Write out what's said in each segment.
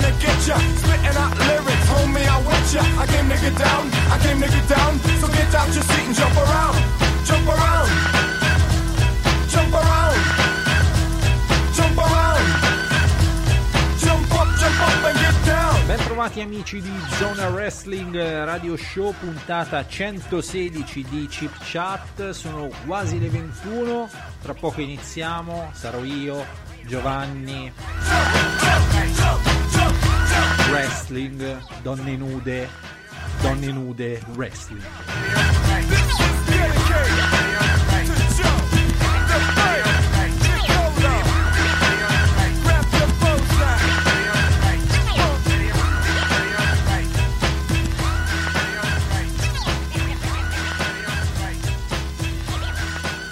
To get ya. Spitting out lyrics, homie, I with ya. I came to get down. I came to get down. So get out your seat and jump around. Jump around. Jump around. Jump around. Jump up, jump up and get down. Bentrovati amici di Zona Wrestling eh, Radio Show, puntata 116 di Chip Chat, sono quasi le 21, tra poco iniziamo, sarò io, Giovanni, Wrestling, donne nude, donne nude, wrestling.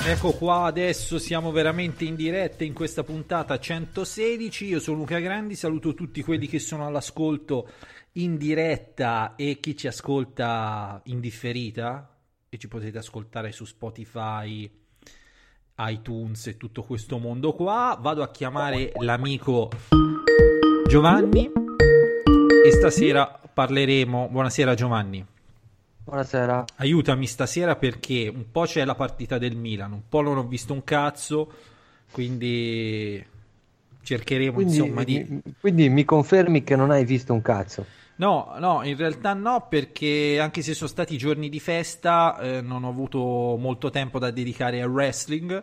Ecco qua, adesso siamo veramente in diretta in questa puntata 116. Io sono Luca Grandi, saluto tutti quelli che sono all'ascolto in diretta e chi ci ascolta in differita e ci potete ascoltare su Spotify, iTunes e tutto questo mondo qua. Vado a chiamare l'amico Giovanni e stasera parleremo. Buonasera Giovanni. Buonasera. Aiutami stasera perché un po' c'è la partita del Milan, un po' non ho visto un cazzo, quindi cercheremo Quindi, insomma di... mi, quindi mi confermi che non hai visto un cazzo? No, no, in realtà no, perché anche se sono stati giorni di festa, eh, non ho avuto molto tempo da dedicare al wrestling.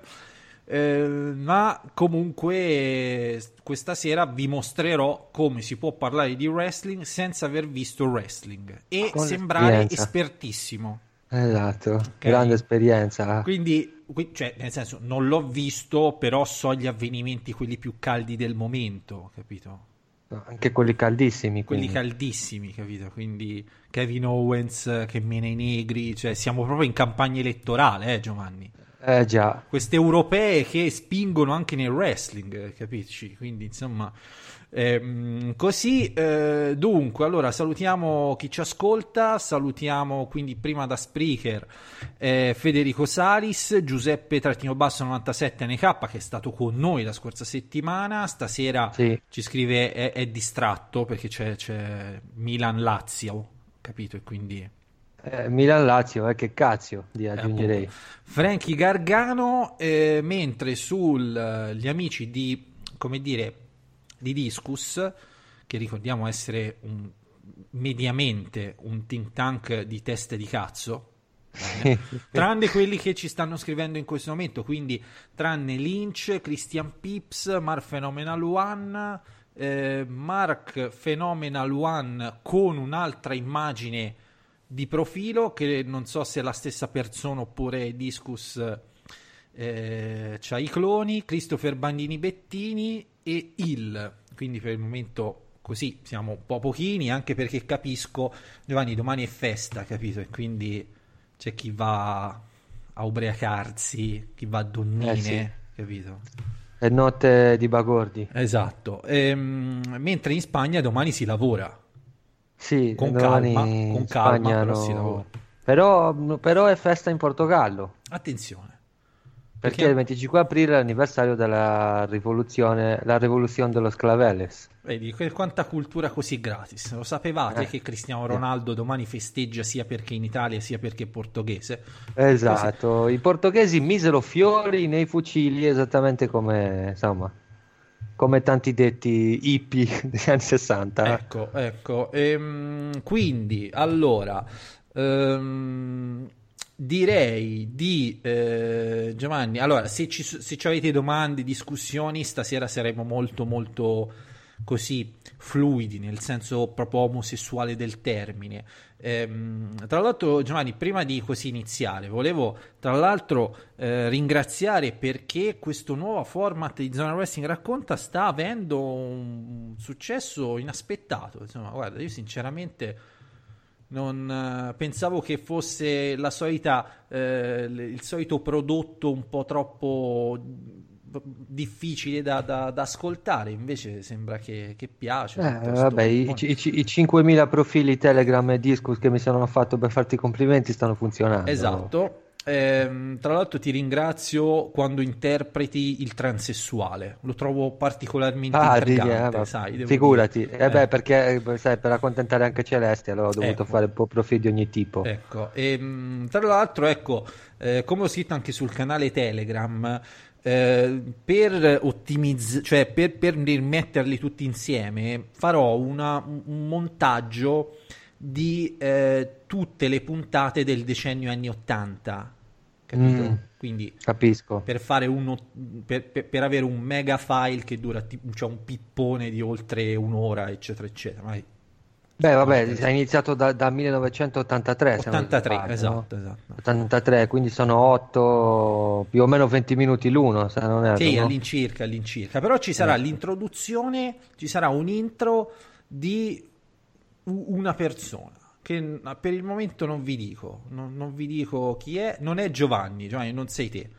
Eh, ma comunque questa sera vi mostrerò come si può parlare di wrestling senza aver visto wrestling e Con sembrare esperienza. espertissimo. Esatto, grande esperienza. Quindi, qui- cioè, nel senso, non l'ho visto, però so gli avvenimenti, quelli più caldi del momento, capito? Anche quelli caldissimi. Quelli quindi. caldissimi, capito? Quindi Kevin Owens eh, che mena i negri, cioè siamo proprio in campagna elettorale, eh, Giovanni? Eh già. queste europee che spingono anche nel wrestling, capisci? Quindi insomma, ehm, così eh, dunque, allora salutiamo chi ci ascolta, salutiamo quindi prima da Spreaker eh, Federico Salis, Giuseppe Trattino Basso 97 NK che è stato con noi la scorsa settimana, stasera Sì. ci scrive è, è distratto perché c'è, c'è Milan-Lazio, capito? E quindi... Eh, Milan-Lazio, eh, che cazzo, di Eh, aggiungerei. appunto. Frankie Gargano, eh, mentre sugli amici di, come dire, di Discus, che ricordiamo essere un- mediamente un think tank di teste di cazzo, tranne quelli che ci stanno scrivendo in questo momento, quindi tranne Lynch, Christian Pips, Mark Phenomenal One, eh, Mark Phenomenal One con un'altra immagine di profilo che non so se è la stessa persona oppure Discus eh, c'ha i cloni, Christopher Bandini Bettini e Il. Quindi per il momento così siamo un po' pochini, anche perché capisco, Giovanni, domani è festa, capito? E quindi c'è chi va a ubriacarsi, chi va a donnine, Eh sì. capito? È notte di Bagordi. Esatto. Ehm, mentre in Spagna domani si lavora. Sì, Con calma, con calma, Spagna però no- si lavora. Però, però è festa in Portogallo, Attenzione. perché Perché- il 25 aprile è l'anniversario della rivoluzione, la rivoluzione dello Sclavelles. Vedi, quanta cultura così gratis. Lo sapevate Eh. che Cristiano Ronaldo domani festeggia sia perché in Italia sia perché è portoghese? Esatto, i portoghesi misero fiori nei fucili esattamente come, insomma, come tanti detti hippie degli anni 60. Ecco, ecco. Ehm, quindi, allora, ehm, direi di eh, Giovanni. Allora, se ci, se ci avete domande, discussioni, stasera saremo molto, molto così fluidi, nel senso proprio omosessuale del termine. Ehm, tra l'altro, Giovanni, prima di così iniziare, volevo tra l'altro eh, ringraziare perché questo nuovo format di Zona Wrestling Racconta sta avendo un successo inaspettato. Insomma, guarda, io sinceramente non eh, pensavo che fosse la solita, eh, il solito prodotto un po' troppo difficile da, da- da ascoltare, invece sembra che, che piace. Eh, vabbè, i, i- i 5.000 profili Telegram e Discord che mi sono fatto per farti i complimenti stanno funzionando. Esatto. Ehm, tra l'altro ti ringrazio quando interpreti il transessuale, lo trovo particolarmente Ah, intrigante, eh, sai, figurati, eh beh, Eh. perché eh, sai, per accontentare anche Celeste allora ho dovuto Ecco. fare un po' profili di ogni tipo. Ecco, ehm, tra l'altro, ecco, eh, come ho scritto anche sul canale Telegram, eh, per ottimizzare, cioè per, per metterli tutti insieme, farò una- un montaggio di eh, tutte le puntate del decennio anni 80, capito? Mm. Quindi Capisco. per fare uno per, per- per avere un mega file che dura tipo cioè un pippone di oltre un'ora, eccetera, eccetera. Ma Beh, vabbè, hai iniziato da, da 1983, se non 83, sbaglio, no? esatto, esatto. 83, quindi sono 8 più o meno 20 minuti l'uno, se non erro, Sì, no? all'incirca, all'incirca. Però ci sarà l'introduzione, ci sarà un intro di una persona che per il momento non vi dico, non, non vi dico chi è, non è Giovanni, Giovanni, non sei te.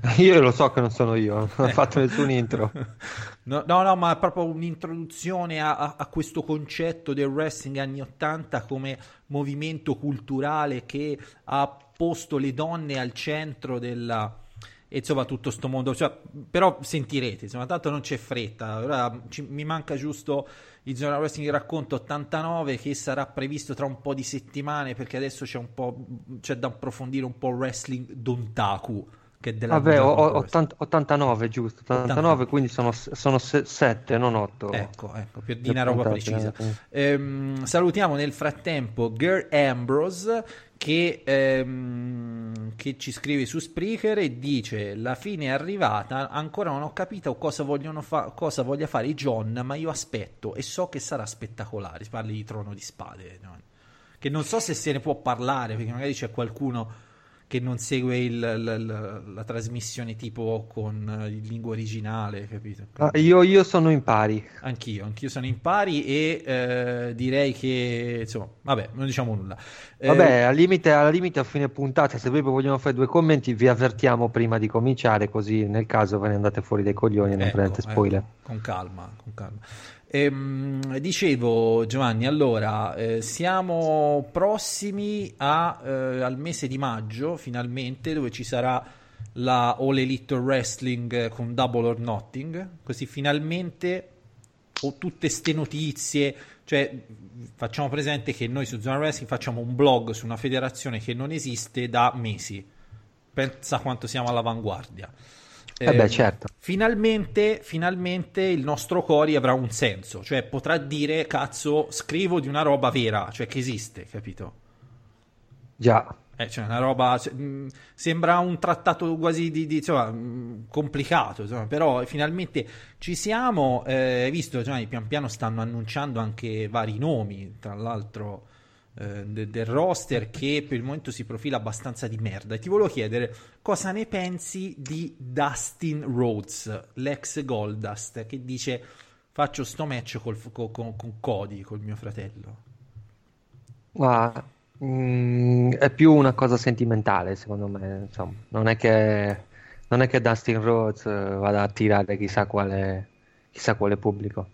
Io lo so che non sono io, non ho Ecco. fatto nessun intro. No, no, no, ma proprio un'introduzione a, a- a questo concetto del wrestling anni 80 come movimento culturale che ha posto le donne al centro della... E insomma tutto sto mondo, cioè, però sentirete, insomma, tanto non c'è fretta, ora ci- mi manca giusto il Zona Wrestling Racconto 89 che sarà previsto tra un po' di settimane perché adesso c'è un po', c'è da approfondire un po' il wrestling Dontaku, che della Vabbè, ho- Japan ho Pro Wrestling. 80 89 giusto, 89, quindi sono, sono 7, non 8. Ecco, ecco, Le dire una roba precisa. eh. Ehm, salutiamo nel frattempo Girl Ambrose che, ehm, che ci scrive su Spreaker e dice la fine è arrivata, ancora non ho capito cosa, vogliono fa- cosa voglia fare John, ma io aspetto e so che sarà spettacolare. Si parli di Trono di Spade, no? che non so se se ne può parlare perché magari c'è qualcuno che non segue il- la, la- la trasmissione tipo con eh, in lingua originale, capito? Ah, io, io sono in pari. Anch'io, anch'io sono in pari e eh, direi che, insomma, vabbè, non diciamo nulla. Eh, Vabbè, al limite, al limite a fine puntata, se voi vogliono fare due commenti, vi avvertiamo prima di cominciare, così nel caso ve ne andate fuori dai coglioni e non Ecco, prendete spoiler. ecco, con calma, con calma. Ehm, dicevo Giovanni, allora eh, siamo prossimi a, eh, al mese di maggio, finalmente, dove ci sarà la All Elite Wrestling con Double or Nothing, così finalmente o tutte ste notizie, cioè facciamo presente che noi su Zona Wrestling facciamo un blog su una federazione che non esiste da mesi. Pensa quanto siamo all'avanguardia. Eh beh, Eh, certo. Finalmente, finalmente il nostro Cori avrà un senso, cioè potrà dire cazzo, scrivo di una roba vera, cioè che esiste, capito? Già, Eh, cioè una roba cioè, mh, sembra un trattato quasi di, di, insomma, mh, complicato, insomma, però finalmente ci siamo, eh, visto, cioè, pian piano stanno annunciando anche vari nomi, tra l'altro eh, de- del roster che per il momento si profila abbastanza di merda. E ti volevo chiedere cosa ne pensi di Dustin Rhodes, l'ex Goldust, che dice faccio sto match col- con, con, con Cody, col mio fratello. ma mm, è più una cosa sentimentale, secondo me. Insomma, non è che, non è che Dustin Rhodes eh, vada a attirare chissà quale, chissà quale pubblico.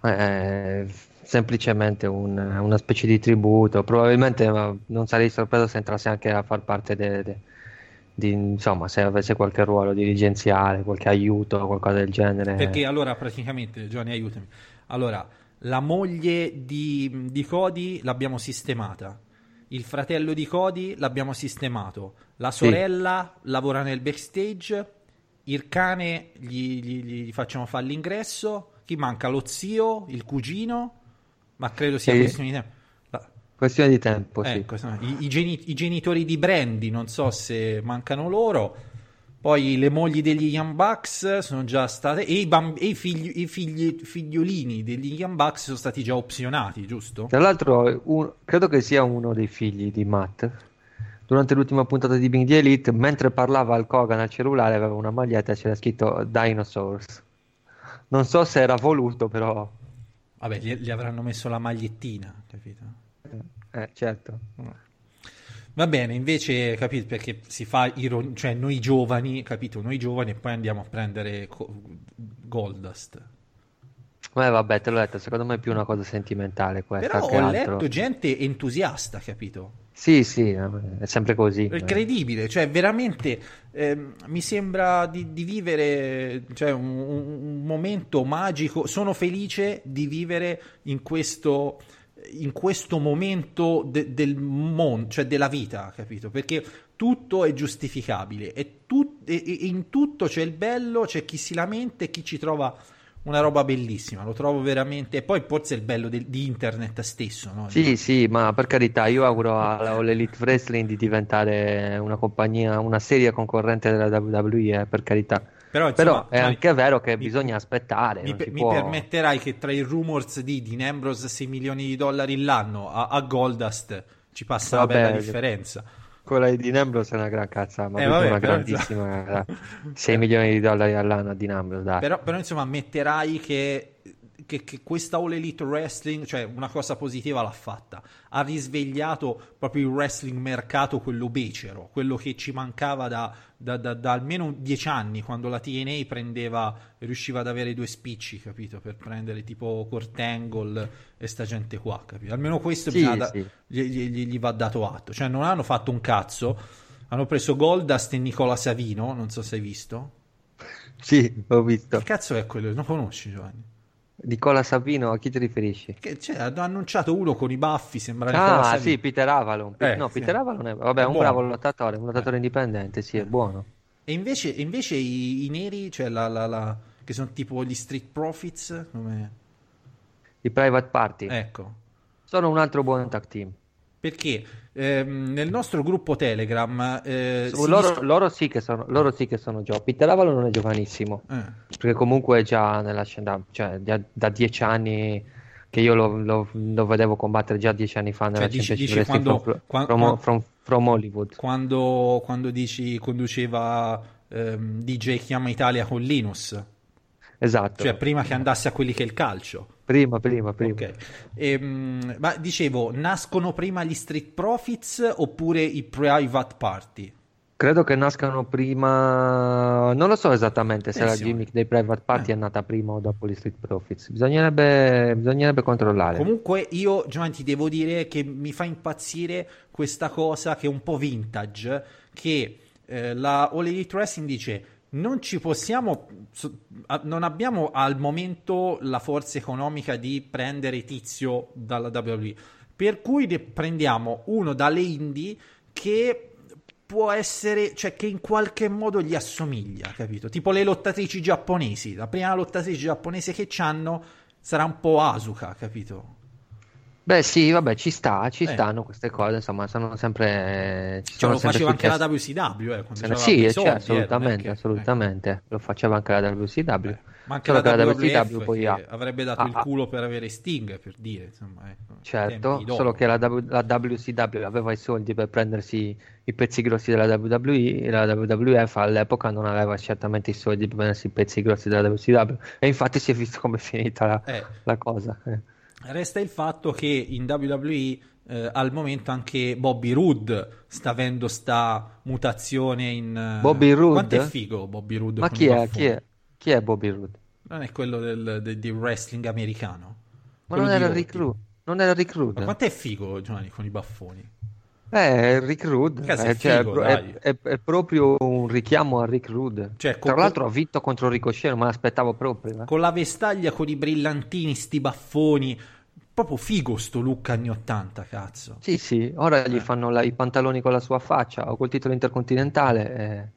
È semplicemente un- una specie di tributo. Probabilmente non sarei sorpreso se entrasse anche a far parte de- de- di, insomma, se avesse qualche ruolo dirigenziale, qualche aiuto, qualcosa del genere. Perché allora praticamente, Giovanni, aiutami. Allora, la moglie di, di Cody l'abbiamo sistemata. Il fratello di Cody l'abbiamo sistemato. La Sì. sorella lavora nel backstage. Il cane gli, gli- gli facciamo fare l'ingresso. Chi manca? Lo zio, il cugino. Ma credo sia Sì. questione di tempo. La- Questione di tempo, sì. Ecco, insomma, i, i geni- i genitori di Brandy, non so se mancano loro. Poi le mogli degli Young Bucks sono già state. E i, bamb- e i figli- i figli- figliolini degli Young Bucks sono stati già opzionati, giusto? Tra l'altro, un- credo che sia uno dei figli di Matt. Durante l'ultima puntata di Bing the Elite, mentre parlava al Kogan al cellulare, aveva una maglietta e c'era scritto Dinosaurs. Non so se era voluto, però. Vabbè, gli, gli avranno messo la magliettina, capito? Eh, certo. Va bene, invece, capito, perché si fa iron- cioè noi giovani, capito? Noi giovani e poi andiamo a prendere co- Goldust. Ma vabbè, te l'ho detto, secondo me è più una cosa sentimentale questa Però ho altro. letto gente entusiasta, capito? Sì, sì, eh, è sempre così. È Incredibile, cioè veramente ehm, mi sembra di, di vivere cioè, un- un momento magico. Sono felice di vivere in questo, in questo momento de- del mondo, cioè della vita, capito? Perché tutto è giustificabile e, tut- e- e in tutto c'è il bello, c'è chi si lamenta e chi ci trova una roba bellissima. Lo trovo veramente. E poi forse è il bello del- di internet stesso, no? Sì, sì, ma per carità, io auguro alla All Elite Wrestling di diventare una compagnia, una seria concorrente della WWE, eh, per carità. Però, insomma, Però è anche vero che mi- bisogna aspettare, Mi, mi può- permetterai che tra i rumors di Dean Ambrose 6 milioni di dollari l'anno a, a Goldust ci passa una Vabbè, bella differenza. Quella di Dean Ambrose è una gran cazza, ma Eh, vabbè, una grandissima 6 milioni di dollari all'anno a dai. Però, però, insomma ammetterai che, che- che questa All Elite Wrestling, cioè una cosa positiva l'ha fatta. Ha risvegliato proprio il wrestling mercato, quello becero, quello che ci mancava da, da- da- da almeno dieci anni, quando la TNA prendeva, riusciva ad avere due spicci, capito? Per prendere tipo Kurt Angle e sta gente qua, capito? Almeno questo Sì, sì. gli, gli- gli- gli va dato atto. Cioè non hanno fatto un cazzo, hanno preso Goldust e Nicola Savino, non so se hai visto. Sì, ho visto. Che cazzo è quello? Non conosci Giovanni? Nicola Savino, a chi ti riferisci? Che, cioè, hanno annunciato uno con i baffi, sembra Nicola Ah, Savino. sì, Peter Avalon. Eh, no, sì. Peter Avalon è, vabbè, è un bravo lottatore, un lottatore indipendente, sì, è buono. E invece, invece i, i neri, cioè la, la- la- che sono tipo gli Street Profits, come... I Private Party ecco. sono un altro buon tag team. Perché ehm, nel nostro gruppo Telegram eh, si loro, dis- loro sì che sono, loro sì che sono giovani. Peter Avalon non è giovanissimo, eh, perché comunque è già nella scena, cioè già da dieci anni che io lo, lo- lo vedevo combattere già dieci anni fa nella Cioè, dici- dici quando- from, qua- from- from- from Hollywood. Quando, quando dici conduceva ehm, DJ Chiama Italia con Linus, Esatto, cioè prima che andasse a quelli che è il calcio. prima, prima, prima. Ok. Ehm, ma dicevo, nascono prima gli Street Profits oppure i Private Party? Credo che nascano prima, non lo so esattamente se la Attenzione. gimmick dei Private Party Eh. è nata prima o dopo gli Street Profits. Bisognerebbe, bisognerebbe controllare. Comunque io, Giovanni, ti devo dire che mi fa impazzire questa cosa che è un po' vintage, che eh, la All Elite Wrestling dice non ci possiamo, non abbiamo al momento la forza economica di prendere tizio dalla WWE, per cui ne prendiamo uno dalle indie che può essere, cioè che in qualche modo gli assomiglia, capito? Tipo le lottatrici giapponesi, la prima lottatrice giapponese che c'hanno sarà un po' Asuka, capito? Beh, sì, vabbè, ci sta, ci Eh. stanno queste cose, insomma, sono sempre, ci Cioè, sono lo faceva anche la WCW, eh, quando Sì, cioè, soldi, eh, assolutamente, che- assolutamente. Lo faceva anche la WCW. eh. Ma anche Solo la la WCW poi ha- avrebbe dato ha- il culo per avere Sting, per dire, insomma, ecco, Certo, solo che la, W- la WCW aveva i soldi per prendersi i pezzi grossi della WWE la WWF all'epoca non aveva certamente i soldi per prendersi i pezzi grossi della WCW e infatti si è visto come è finita la, Eh. la cosa. Resta il fatto che in WWE eh, al momento anche Bobby Roode sta avendo sta mutazione in... eh, Bobby Roode? Quanto è figo Bobby Roode Ma chi è, chi è? Chi è Bobby Roode? Non è quello del, del- del wrestling americano? Ma non era Rick. Rude? Non era Rick Ma Rude? quanto è figo Giovanni con i baffoni? Eh, Rick Rude, eh, cioè, figo, è, è- è proprio un richiamo a Rick Rude. Cioè, Tra l'altro ha vinto contro Ricochet, non me l'aspettavo proprio. eh. Con la vestaglia, con i brillantini, sti baffoni. Proprio figo sto look anni 80, cazzo. Sì, sì, ora gli Eh. fanno la- i pantaloni con la sua faccia o col titolo intercontinentale. eh.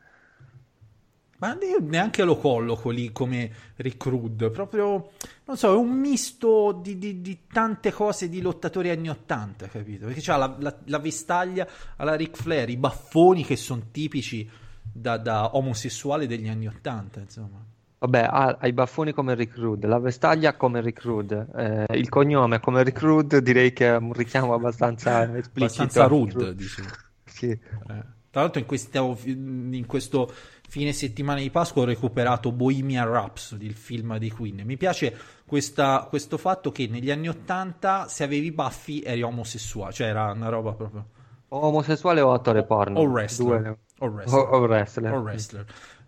Ma io neanche lo colloco lì come Rick Rude. Proprio, non so, è un misto di, di- di tante cose di lottatori anni 80, capito? Perché c'ha la, la- la vestaglia alla Ric Flair, i baffoni che sono tipici da, da omosessuale degli anni 80, insomma. Vabbè, ha, ha i baffoni come Rick Rude, la vestaglia come Rick Rude, eh, il cognome come Rick Rude, direi che è un richiamo abbastanza esplicito. Abbastanza rude, dici. Sì. Eh. Tra l'altro in, questo- in questo fine settimana di Pasqua ho recuperato Bohemian Rhapsody, il film di Queen. Mi piace questa- questo fatto che negli anni 80 se avevi i baffi eri omosessuale, cioè era una roba proprio... O omosessuale o attore porno. O wrestler. Due- O wrestler. O- o wrestler. O wrestler.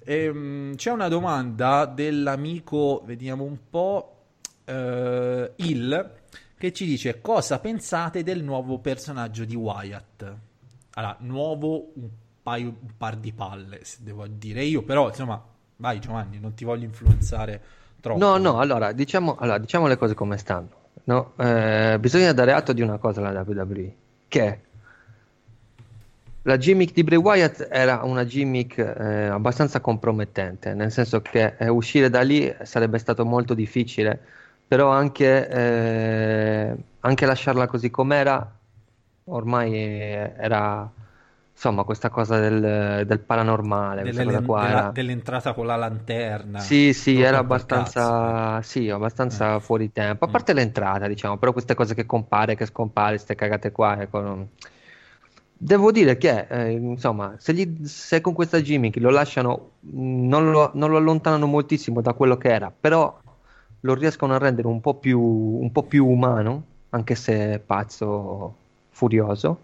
Ehm, c'è una domanda dell'amico, vediamo un po', eh, Il, che ci dice cosa pensate del nuovo personaggio di Wyatt? Allora, nuovo un, paio, un par di palle, se devo dire io, però insomma, vai Giovanni, non ti voglio influenzare troppo. No, no, allora diciamo, allora, diciamo le cose come stanno. no? Eh, bisogna dare atto di una cosa alla WWE, che la gimmick di Bray Wyatt era una gimmick eh, abbastanza compromettente, nel senso che eh, uscire da lì sarebbe stato molto difficile, però anche, eh, anche lasciarla così com'era ormai eh, era insomma questa cosa del, del paranormale, Delle- cosa qua della- era- dell'entrata con la lanterna. sì, sì, era abbastanza, sì, abbastanza Eh. fuori tempo. A parte l'entrata, diciamo, però queste cose che compare, che scompare, queste cagate qua, ecco, non- Devo dire che, eh, insomma, se, gli- se con questa gimmick lo lasciano, non lo, non lo allontanano moltissimo da quello che era, però lo riescono a rendere un po' più, un po' più umano, anche se pazzo, furioso.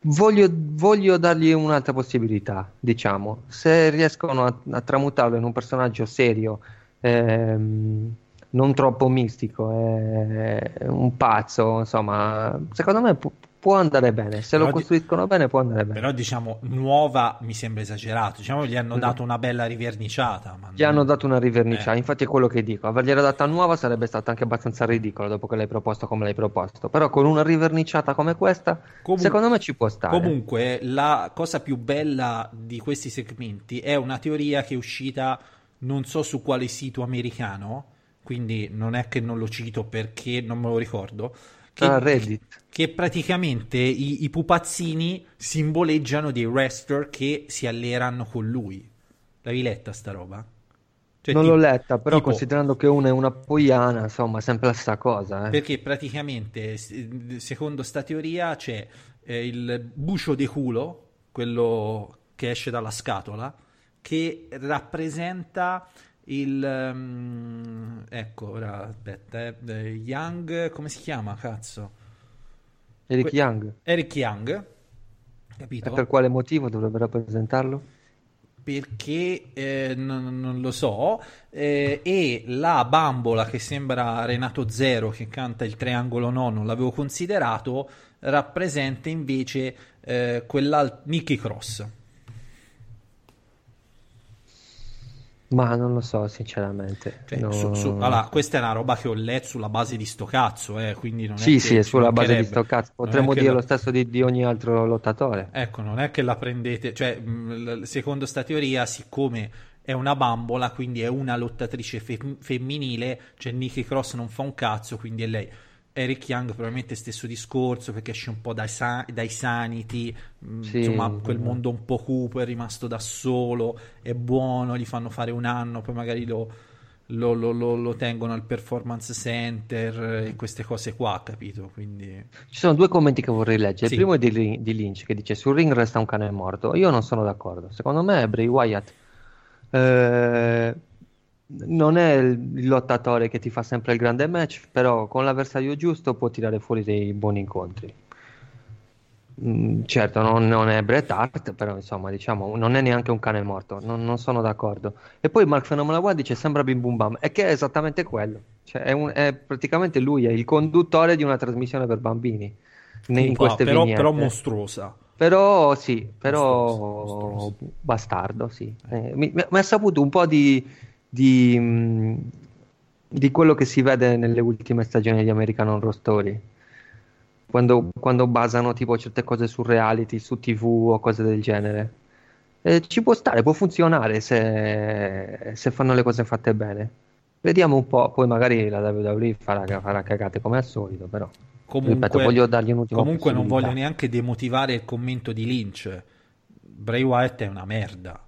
Voglio, voglio dargli un'altra possibilità, diciamo. Se riescono a, a tramutarlo in un personaggio serio, ehm, non troppo mistico, eh, un pazzo, insomma, secondo me pu- può andare bene. Se lo Però di- costruiscono bene, può andare bene. Però diciamo nuova mi sembra esagerato. Diciamo gli hanno dato una bella riverniciata. Ma Gli hanno dato una riverniciata, Eh. infatti è quello che dico. Avergliela data nuova sarebbe stato anche abbastanza ridicolo dopo che l'hai proposto come l'hai proposto. Però con una riverniciata come questa, Comu- secondo me ci può stare. Comunque, la cosa più bella di questi segmenti è una teoria che è uscita non so su quale sito americano, quindi non è che non lo cito perché non me lo ricordo. Che, Reddit. che praticamente i, i pupazzini simboleggiano dei wrestler che si alleeranno con lui. L'avevi letta sta roba? Cioè, non tipo- l'ho letta, però tipo- considerando che una è una poiana, insomma, sempre la stessa cosa. Eh. Perché praticamente, secondo sta teoria, c'è eh, il bucio di culo, quello che esce dalla scatola, che rappresenta il... ehm, ecco, ora aspetta, eh, Young, come si chiama, cazzo? Eric que- Young. Eric Young, E capito? per quale motivo dovrebbe rappresentarlo? perché eh, non, non lo so, eh, e la bambola che sembra Renato Zero che canta il triangolo no, non l'avevo considerato, rappresenta invece eh, Nicky Cross. Ma non lo so, sinceramente. Cioè, No. su- su- allora, questa è una roba che ho letto sulla base di sto cazzo, eh, quindi non è Sì, che sì, è sulla base di sto cazzo. È Potremmo dire la- lo stesso di, di ogni altro lottatore. Ecco, non è che la prendete, cioè, secondo sta teoria, siccome è una bambola, quindi è una lottatrice fe- femminile, cioè Nikki Cross non fa un cazzo, quindi è lei. Eric Young probabilmente stesso discorso perché esce un po' dai, sa- dai Sanity, mh, Sì, insomma quel mhm. mondo un po' cupo, è rimasto da solo, è buono, gli fanno fare un anno, poi magari lo, lo- lo- lo- tengono al performance center e queste cose qua, capito? Quindi... Ci sono due commenti che vorrei leggere. Sì. Il primo è di, di Lynch che dice: Sul ring resta un cane morto. Io non sono d'accordo. Secondo me, Bray Wyatt eh, non è il lottatore che ti fa sempre il grande match, però con l'avversario giusto può tirare fuori dei buoni incontri. Mm, certo, non, non è Bret Hart, però insomma, diciamo, non è neanche un cane morto. Non, non sono d'accordo. E poi Mark Phenomenal One dice: Sembra Bim Bum Bam, e che è esattamente quello. Cioè, è, un- è praticamente lui, è il conduttore di una trasmissione per bambini. ne- in queste però, vignette. però mostruosa. Però sì, però mostruoso. bastardo, sì. Eh, mi, mi- mi ha saputo un po' di, di, di quello che si vede nelle ultime stagioni di American Horror Story. Quando, quando basano tipo certe cose su reality, su TV o cose del genere. Eh, ci può stare, può funzionare se, se fanno le cose fatte bene. Vediamo un po', poi magari la WWE farà, farà cagate come al solito, però. Comunque, Ripeto, voglio dargli un'ultima comunque non voglio neanche demotivare il commento di Lynch. Bray Wyatt è una merda.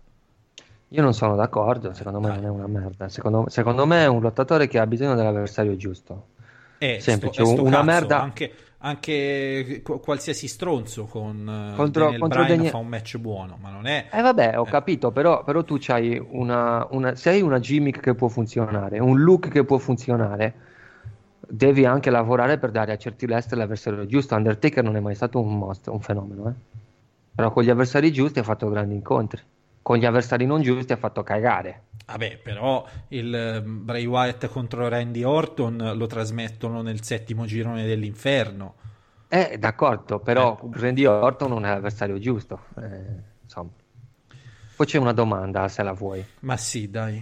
Io non sono d'accordo, secondo me non è una merda. Secondo, secondo me è un lottatore che ha bisogno dell'avversario giusto. È Semplice, sto- è sto una cazzo, merda- Anche, anche qu- qualsiasi stronzo con eh, Contro- Daniel contro Bryan Daniel- fa un match buono, ma non è... Eh vabbè, ho Eh. capito, però, però tu c'hai una, una, se hai una gimmick che può funzionare, un look che può funzionare, devi anche lavorare per dare a certi wrestler l'avversario giusto. Undertaker non è mai stato un mostro, un fenomeno, eh. Però con gli avversari giusti ha fatto grandi incontri. Con gli avversari non giusti ha fatto cagare. Vabbè, però il eh, Bray Wyatt contro Randy Orton lo trasmettono nel settimo girone dell'inferno. Eh, d'accordo, però Randy Orton non è l'avversario giusto. Eh, insomma. Poi c'è una domanda, se la vuoi. Ma sì, dai.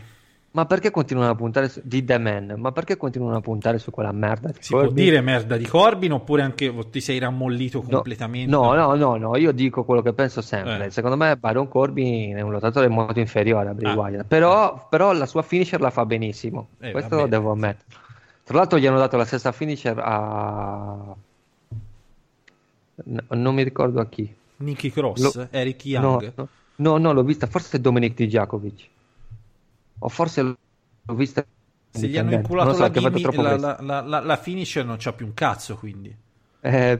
Ma perché continuano a puntare su, di The Man? Ma perché continuano a puntare su quella merda? di Si può Corbin? dire merda di Corbin oppure anche ti sei rammollito No, completamente? No, no, no, no, io dico quello che penso sempre. Eh. Secondo me Baron Corbin è un lottatore molto inferiore a Bray Ah. Wyatt, però, però la sua finisher la fa benissimo. Eh, Questo lo devo ammettere. Tra l'altro gli hanno dato la stessa finisher a... n- non mi ricordo a chi. Nicky Cross, Lo- Eric No, Young. no, no, no, l'ho vista, forse è Dominic Dijakovic. O forse l'ho vista Se gli hanno inculato so, la, troppo la, la, la, la finisher non c'ha più un cazzo, quindi. Eh,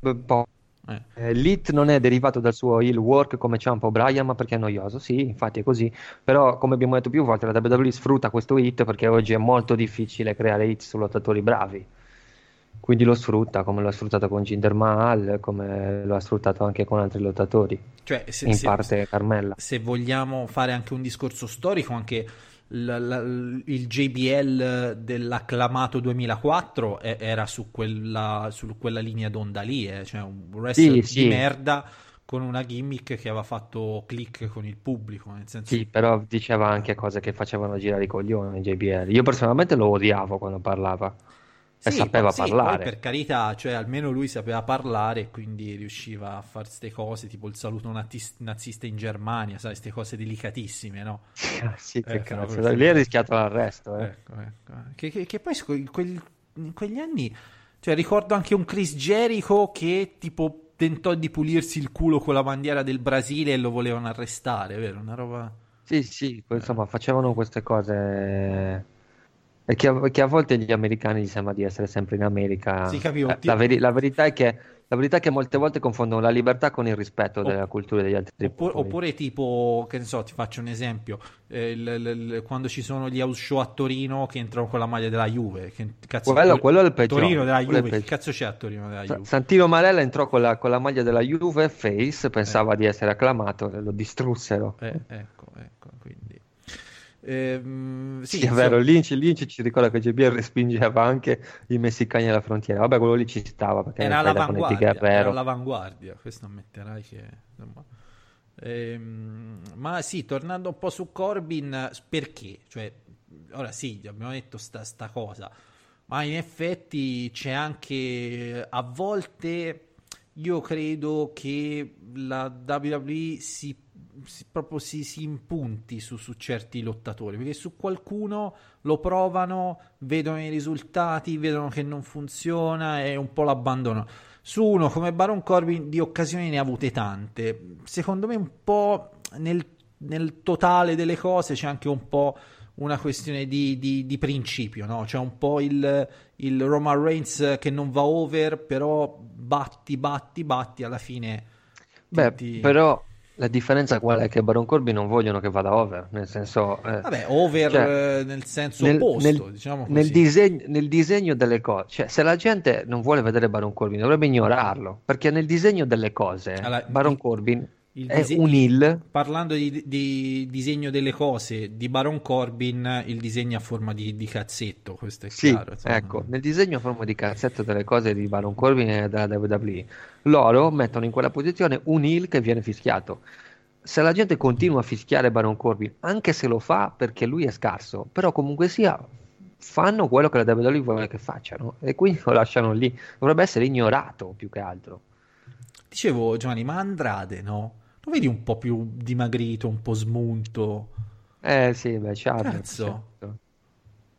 b- po- Eh. eh, Lit non è derivato dal suo heel work come Ciampa O'Brien, ma perché è noioso. Sì, infatti è così. Però, come abbiamo detto più volte, la WWE sfrutta questo hit perché oggi è molto difficile creare hit su lottatori bravi. Quindi lo sfrutta, come lo ha sfruttato con Jinder Mahal, come lo ha sfruttato anche con altri lottatori. Cioè, se, In se- parte Carmella. se vogliamo fare anche un discorso storico, anche l- l- il JBL dell'acclamato 2004 e- era su quella, su quella linea d'onda lì, eh, cioè un wrestler Sì, di sì. merda con una gimmick che aveva fatto click con il pubblico, nel senso Sì, però diceva anche cose che facevano girare i coglioni JBL. Io personalmente lo odiavo quando parlava. E Sì, sapeva sì, parlare. per carità, cioè almeno lui sapeva parlare e quindi riusciva a fare queste cose, tipo il saluto nazista in Germania, sai, queste cose delicatissime, no? sì, che Eh, cazzo. Lì ha rischiato l'arresto, eh. Ecco, ecco. Che, che- che poi in, quel- in quegli anni, cioè ricordo anche un Chris Jericho che tipo tentò di pulirsi il culo con la bandiera del Brasile e lo volevano arrestare, vero? Una roba... Sì, sì, poi, insomma, facevano queste cose. Che, a- che a volte gli americani gli sembra di essere sempre in America. Sì, capivo, Eh, la, veri- la verità è che, la verità è che molte volte confondono la libertà con il rispetto Opp- della cultura degli altri Oppure, oppure tipo, che ne so, ti faccio un esempio, eh, il- il- il- quando ci sono gli house show a Torino che entrano con la maglia della Juve, che cazzo Quello- quello è il peggiore, Torino della Juve, che cazzo c'è a Torino della Juve? Santino Marella entrò con la, con la maglia della Juve Face, Eh. pensava di essere acclamato, lo distrussero. Eh, ecco, ecco, Ehm, sì, Sì, è vero, Lynch, Lynch ci ricorda che JBL respingeva anche i messicani alla frontiera. Vabbè, quello lì ci stava perché era all'avanguardia, era all'avanguardia, questo ammetterai che... insomma, ehm, ma sì, tornando un po' su Corbin, perché? Cioè, ora sì, abbiamo detto sta, sta cosa, ma in effetti c'è anche a volte io credo che la WWE si, si- proprio si, si impunti su, su certi lottatori perché su qualcuno lo provano, vedono i risultati, vedono che non funziona e un po' l'abbandonano. Su uno come Baron Corbin di occasioni ne ha avute tante. Secondo me un po' nel, nel totale delle cose c'è anche un po' una questione di, di- di principio, no? C'è un po' il, il Roman Reigns che non va over, però batti, batti, batti, alla fine... Beh, ti- ti- però la differenza qual è? Che Baron Corbin non vogliono che vada over, nel senso... eh, Vabbè, over cioè, eh, nel senso nel, opposto, nel- diciamo così. nel disegno, nel disegno delle cose, cioè se la gente non vuole vedere Baron Corbin dovrebbe ignorarlo, perché nel disegno delle cose Allora, Baron Corbin il è dise- un heel Parlando di, di disegno delle cose di Baron Corbin, il disegno a forma di, di cazzetto, questo è Sì, chiaro. insomma. ecco, nel disegno a forma di cazzetto delle cose di Baron Corbin e della WWE, loro mettono in quella posizione un heel che viene fischiato. Se la gente continua a fischiare Baron Corbin, anche se lo fa perché lui è scarso, però comunque sia, fanno quello che la WWE vuole che facciano e quindi lo lasciano lì. Dovrebbe essere ignorato più che altro. Dicevo Giovanni, ma Andrade no? Lo vedi un po' più dimagrito, un po' smunto? Eh sì, beh, Charlotte. Cazzo. certo.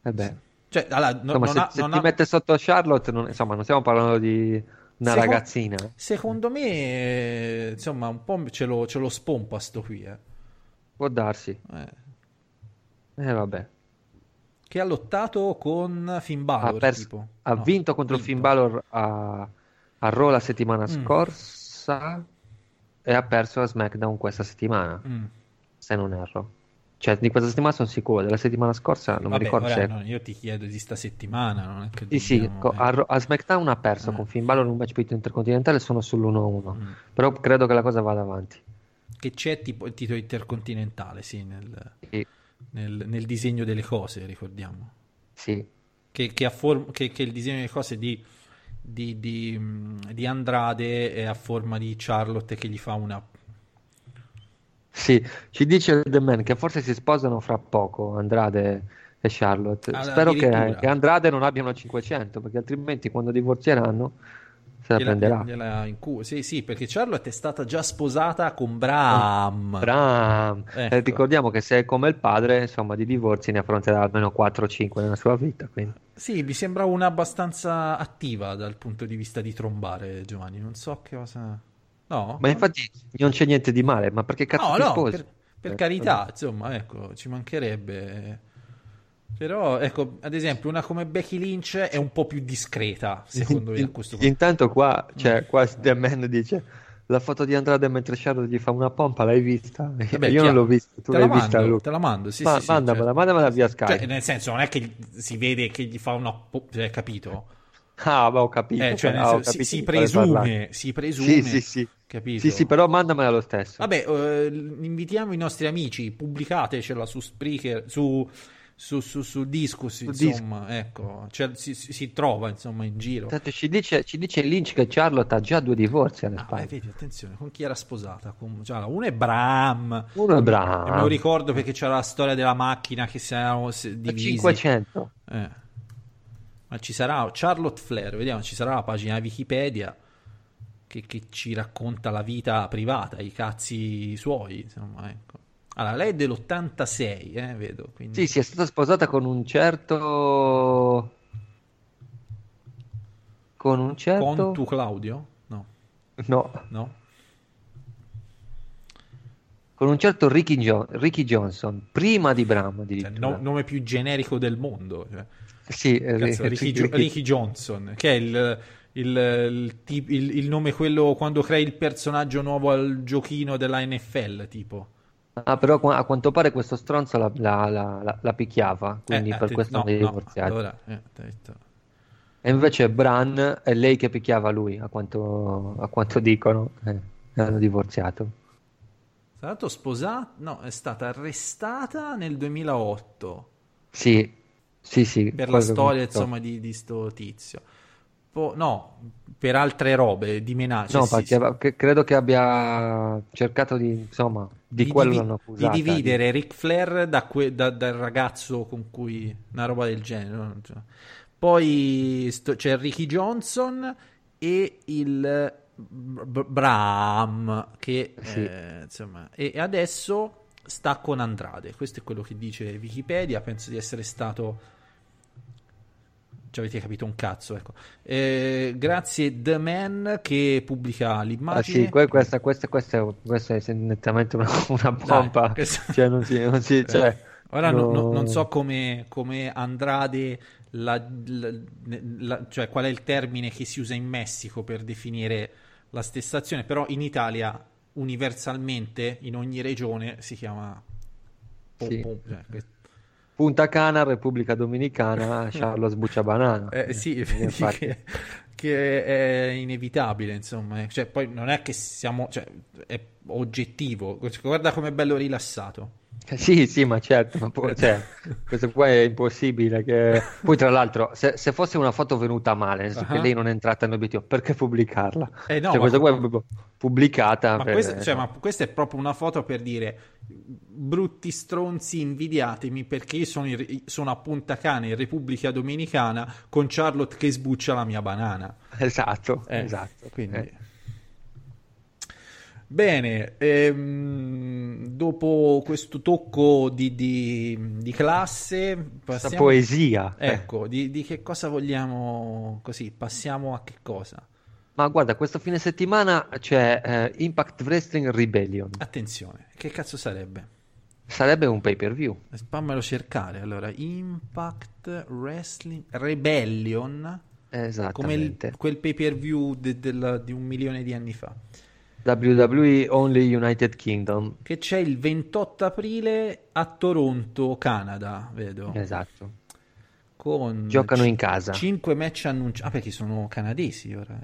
Eh beh. Cioè, allora, no- Insomma, se, ha- se ti ha- mette sotto Charlotte, non, insomma, non stiamo parlando di una Secondo- ragazzina. Secondo me, eh, insomma, un po' ce lo, ce lo spompa sto qui, eh. Può darsi. Eh. Eh vabbè. Che ha lottato con Finn ha, Balor, perso- tipo. ha No, vinto contro vinto. Finn Balor a, a Raw la settimana Mm. scorsa e ha perso a SmackDown questa settimana, Mm. se non erro. Cioè, di questa settimana sono sicuro, della settimana scorsa non Vabbè, mi ricordo ora se... no, io ti chiedo di sta settimana, non è che Sì, sì, co- a, a SmackDown ha perso Mm. con Finn Balor un match titolo intercontinentale, sono sull'1-1. Mm. Però credo che la cosa vada avanti. Che c'è tipo il titolo intercontinentale, sì, nel, Sì, nel- nel disegno delle cose, ricordiamo. sì. Che, che, form- che- che il disegno delle cose di, di, di, di Andrade a forma di Charlotte che gli fa una... Sì, ci dice The Man che forse si sposano fra poco Andrade e Charlotte. Ah, Spero che, che Andrade non abbiano 500 perché altrimenti quando divorzieranno se la gliela- prenderà. gliela incu- Sì, sì, perché Charlotte è stata già sposata con Bram. Bram. Ecco. Eh, ricordiamo che se è come il padre, insomma, di divorzi ne affronterà almeno 4-5 nella sua vita. Quindi. Sì, mi sembra una abbastanza attiva dal punto di vista di trombare, Giovanni. Non so che cosa... No? Ma infatti non c'è niente di male, ma perché cazzo No, ti no, sposi? per, per Eh, carità, insomma, ecco, ci mancherebbe. Però, ecco, ad esempio, una come Becky Lynch è un po' più discreta, secondo me, a questo punto. Intanto qua, cioè, Mm. qua The Man dice la foto di Andrade mentre Charlotte gli fa una pompa, l'hai vista? Vabbè, Io chiaro. non l'ho vista, tu te l'hai vista, mando, te la mando, sì, Ma- sì, mandamela, certo. mandamela via Skype. Cioè, nel senso, non è che si vede che gli fa una... po- cioè, capito? Ah, beh, ho capito. Eh, cioè, nel ah, ho si, capito si presume, si presume, Sì, sì, sì. capito? Sì, sì, però mandamela lo stesso. Vabbè, eh, invitiamo i nostri amici, pubblicatecela su Spreaker, su, su, su, su Discus, insomma, ecco, Cioè, si, si- trova, insomma, in giro. Tanto ci dice, ci dice Lynch che Charlotte ha già due divorzi alle Ah, spalle. vedi, attenzione, con chi era sposata? Con, cioè, uno è Bram, Uno è e me lo Bram, ricordo perché c'era la storia della macchina che si erano divisi. 500. Eh. Ma ci sarà Charlotte Flair, vediamo, ci sarà la pagina Wikipedia che, che ci racconta la vita privata, i cazzi suoi, insomma, ecco. Allora, lei è dell'86, eh, vedo, quindi... Sì, sì, è stata sposata con un certo... Con un certo... Con tu Claudio? No, No, no. con un certo Ricky, Jo- Ricky Johnson, prima di Bram Cioè, no- nome più generico del mondo. cioè. Sì, eh, Cazzo, Ricky, Ricky- Jo- Ricky Johnson, che è il, il, il- il nome quello quando crei il personaggio nuovo al giochino della NFL, tipo. Ah, però a quanto pare questo stronzo la, la- la- la- picchiava, quindi Eh, per eh, questo no, hanno no, divorziato. allora, eh, E invece Bran è lei che picchiava lui, a quanto, a quanto dicono. Eh, hanno divorziato. Tra l'altro sposata, no, è stata arrestata nel 2008 Sì, sì, sì. per la storia, insomma, di, di sto tizio. Po- no, per altre robe, di menacce. No, sì, perché sì. credo che abbia cercato di, insomma, di, quello divi- accusata. di dividere Ric Flair da que- da- dal ragazzo con cui una roba del genere. Poi sto- c'è Ricky Johnson e il B- Bram che Sì. eh, insomma e adesso sta con Andrade. Questo è quello che dice Wikipedia. Penso di essere stato. Ci avete capito un cazzo, ecco. Eh, grazie The Man che pubblica Ah, l'immagine. sì, que- questa, questa, questa, è- questa è nettamente una, una pompa. questa- Cioè, non si, non si- cioè, Ora no- no- no- non so come, come Andrade, la- la- la- cioè qual è il termine che si usa in Messico per definire la stessa azione, però in Italia universalmente in ogni regione si chiama pom- Sì. pom- cioè, Punta Cana, Repubblica Dominicana, Charlo Sbuccia Banana. eh, sì, vedi infatti. che, che è inevitabile, insomma. eh. Cioè, poi non è che siamo, cioè, è oggettivo. Guarda com'è bello rilassato. Sì, sì, ma certo, ma poi- cioè, questo qua è impossibile. Che... Poi, tra l'altro, se, se fosse una foto venuta male, nel senso Ah. che lei non è entrata nell'obiettivo, perché pubblicarla? Eh no, Cioè, questa qua è proprio pubblicata. Ma, per- questa, cioè, ma questa è proprio una foto per dire brutti stronzi, invidiatemi perché io sono, in- sono a Punta Cana in Repubblica Dominicana con Charlotte che sbuccia la mia banana. Esatto, Eh, esatto. quindi- Eh. Bene, ehm, dopo questo tocco di, di- di classe, Questa passiamo, poesia. eh. ecco, di, di che cosa vogliamo così? Passiamo a che cosa? Ma guarda, questo fine settimana c'è eh, Impact Wrestling Rebellion. Attenzione, che cazzo sarebbe? Sarebbe un pay per view. Fammelo cercare. Allora, Impact Wrestling Rebellion, come il- quel pay per view de- della- di un milione di anni fa, WWE Only United Kingdom. che c'è il 28 aprile a Toronto, Canada, vedo. Esatto. Con Giocano ci- in casa. 5 match annunciati. Ah, perché sono canadesi ora.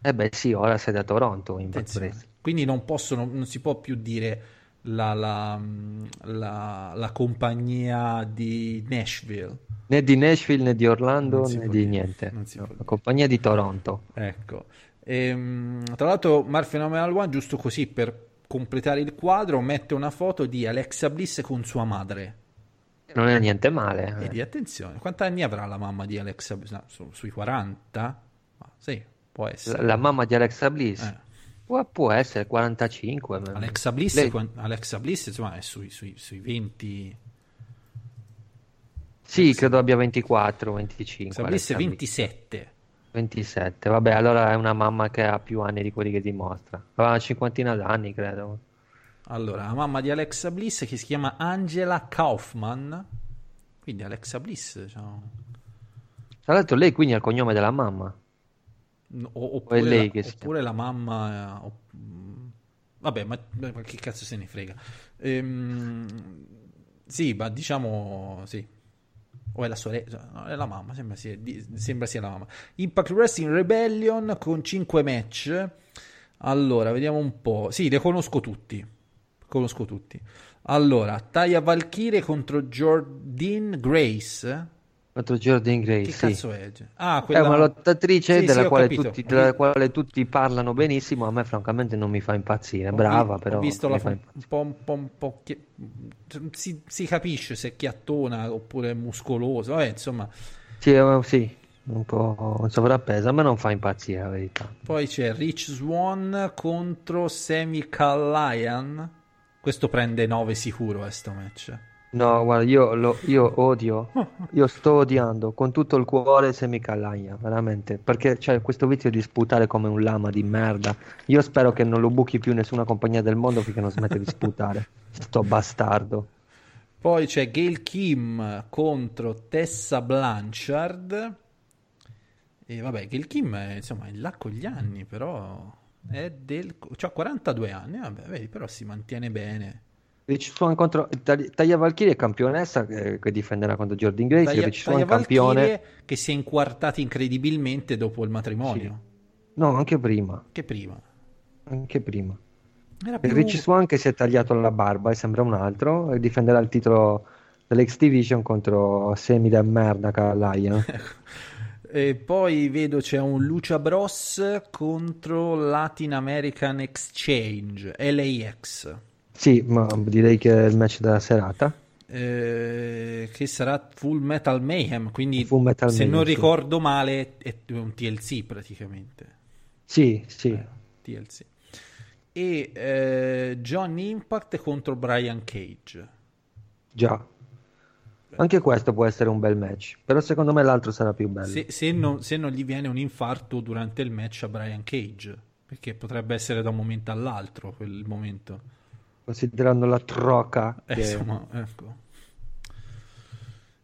Eh beh sì, ora sei da Toronto. Wrestling. Quindi non possono, non si può più dire la, la- la- la compagnia di Nashville. Né di Nashville né di Orlando né di dire, niente. la compagnia di Toronto. Ecco. Ehm, tra l'altro, Mar Phenomenal One, giusto così per completare il quadro, mette una foto di Alexa Bliss con sua madre. Non è niente male. eh. Vedi, attenzione, quanti anni avrà la mamma di Alexa Bliss? No, su- sui 40? Ma sì, può La, essere. la mamma di Alexa Bliss Eh. può, può essere 45. ma- Alexa Bliss, Lei- Alexa Bliss, insomma, è sui, sui- sui 20. Sì, credo abbia 24, 25. Alexa Bliss Alexa 27. 27. Vabbè, allora è una mamma che ha più anni di quelli che dimostra. Aveva una cinquantina d'anni, credo. Allora, la mamma di Alexa Bliss che si chiama Angela Kaufman. Quindi Alexa Bliss, diciamo. Tra l'altro lei quindi ha il cognome della mamma. No, oppure, lei la, oppure la mamma. eh, o- mm, vabbè, ma, ma che cazzo se ne frega. Ehm, sì, ma diciamo sì. O è la sorella, no, è la mamma, sembra sia, di- sembra sia la mamma. Impact Wrestling Rebellion con 5 match. Allora, vediamo un po'. Sì, le conosco tutti. Conosco tutti. Allora, Taya Valkyrie contro Jordyn Grace. Contro Jordan Grace, Che sì. cazzo è? Ah, È quella... una lottatrice Sì, sì, della, ho quale tutti, della quale tutti parlano benissimo. A me, francamente, non mi fa impazzire. Ho Brava, vi- però. Ho visto la fa un po', un po', un po' chi- si, si capisce se è chiattona oppure è muscolosa. Vabbè, insomma, Sì, eh, sì, un po' sovrappesa. A me non fa impazzire, la verità. poi c'è Rich Swan contro Semi Callahan. Questo prende 9 sicuro, eh, sto match. No, guarda, io, lo- io odio, io sto odiando con tutto il cuore Semi Calagna, veramente, perché c'è questo vizio di sputare come un lama di merda. Io spero che non lo buchi più nessuna compagnia del mondo finché non smette di sputare. Sto bastardo. Poi c'è Gail Kim contro Tessa Blanchard. E vabbè, Gail Kim è, insomma, è là con gli anni, però è del... C'ha 42 anni, vabbè, vedi, però si mantiene bene. Rich contro Tag- Taya Valkyrie è campionessa eh, che difenderà contro Jordan Grace, Taya, Rich Taya campione. Che si è inquartata incredibilmente dopo il matrimonio. No, anche prima, Che prima. anche prima. Era E più... Rich Swann che si è tagliato la barba e sembra un altro e difenderà il titolo dell'X Division contro Semi da merda Calagna. E poi vedo c'è un Lucia Bros contro Latin American Exchange, LAX. Sì, ma direi che è il match della serata. eh, che sarà Full Metal Mayhem, quindi Metal se Mayhem, non sì. ricordo male è un TLC praticamente. Sì, sì. TLC. E eh, John Impact contro Brian Cage. Già. Anche questo può essere un bel match, però secondo me l'altro sarà più bello. Se, se non, se non gli viene un infarto durante il match a Brian Cage, perché potrebbe essere da un momento all'altro quel momento. Considerando la troca Eh, che- insomma, ecco.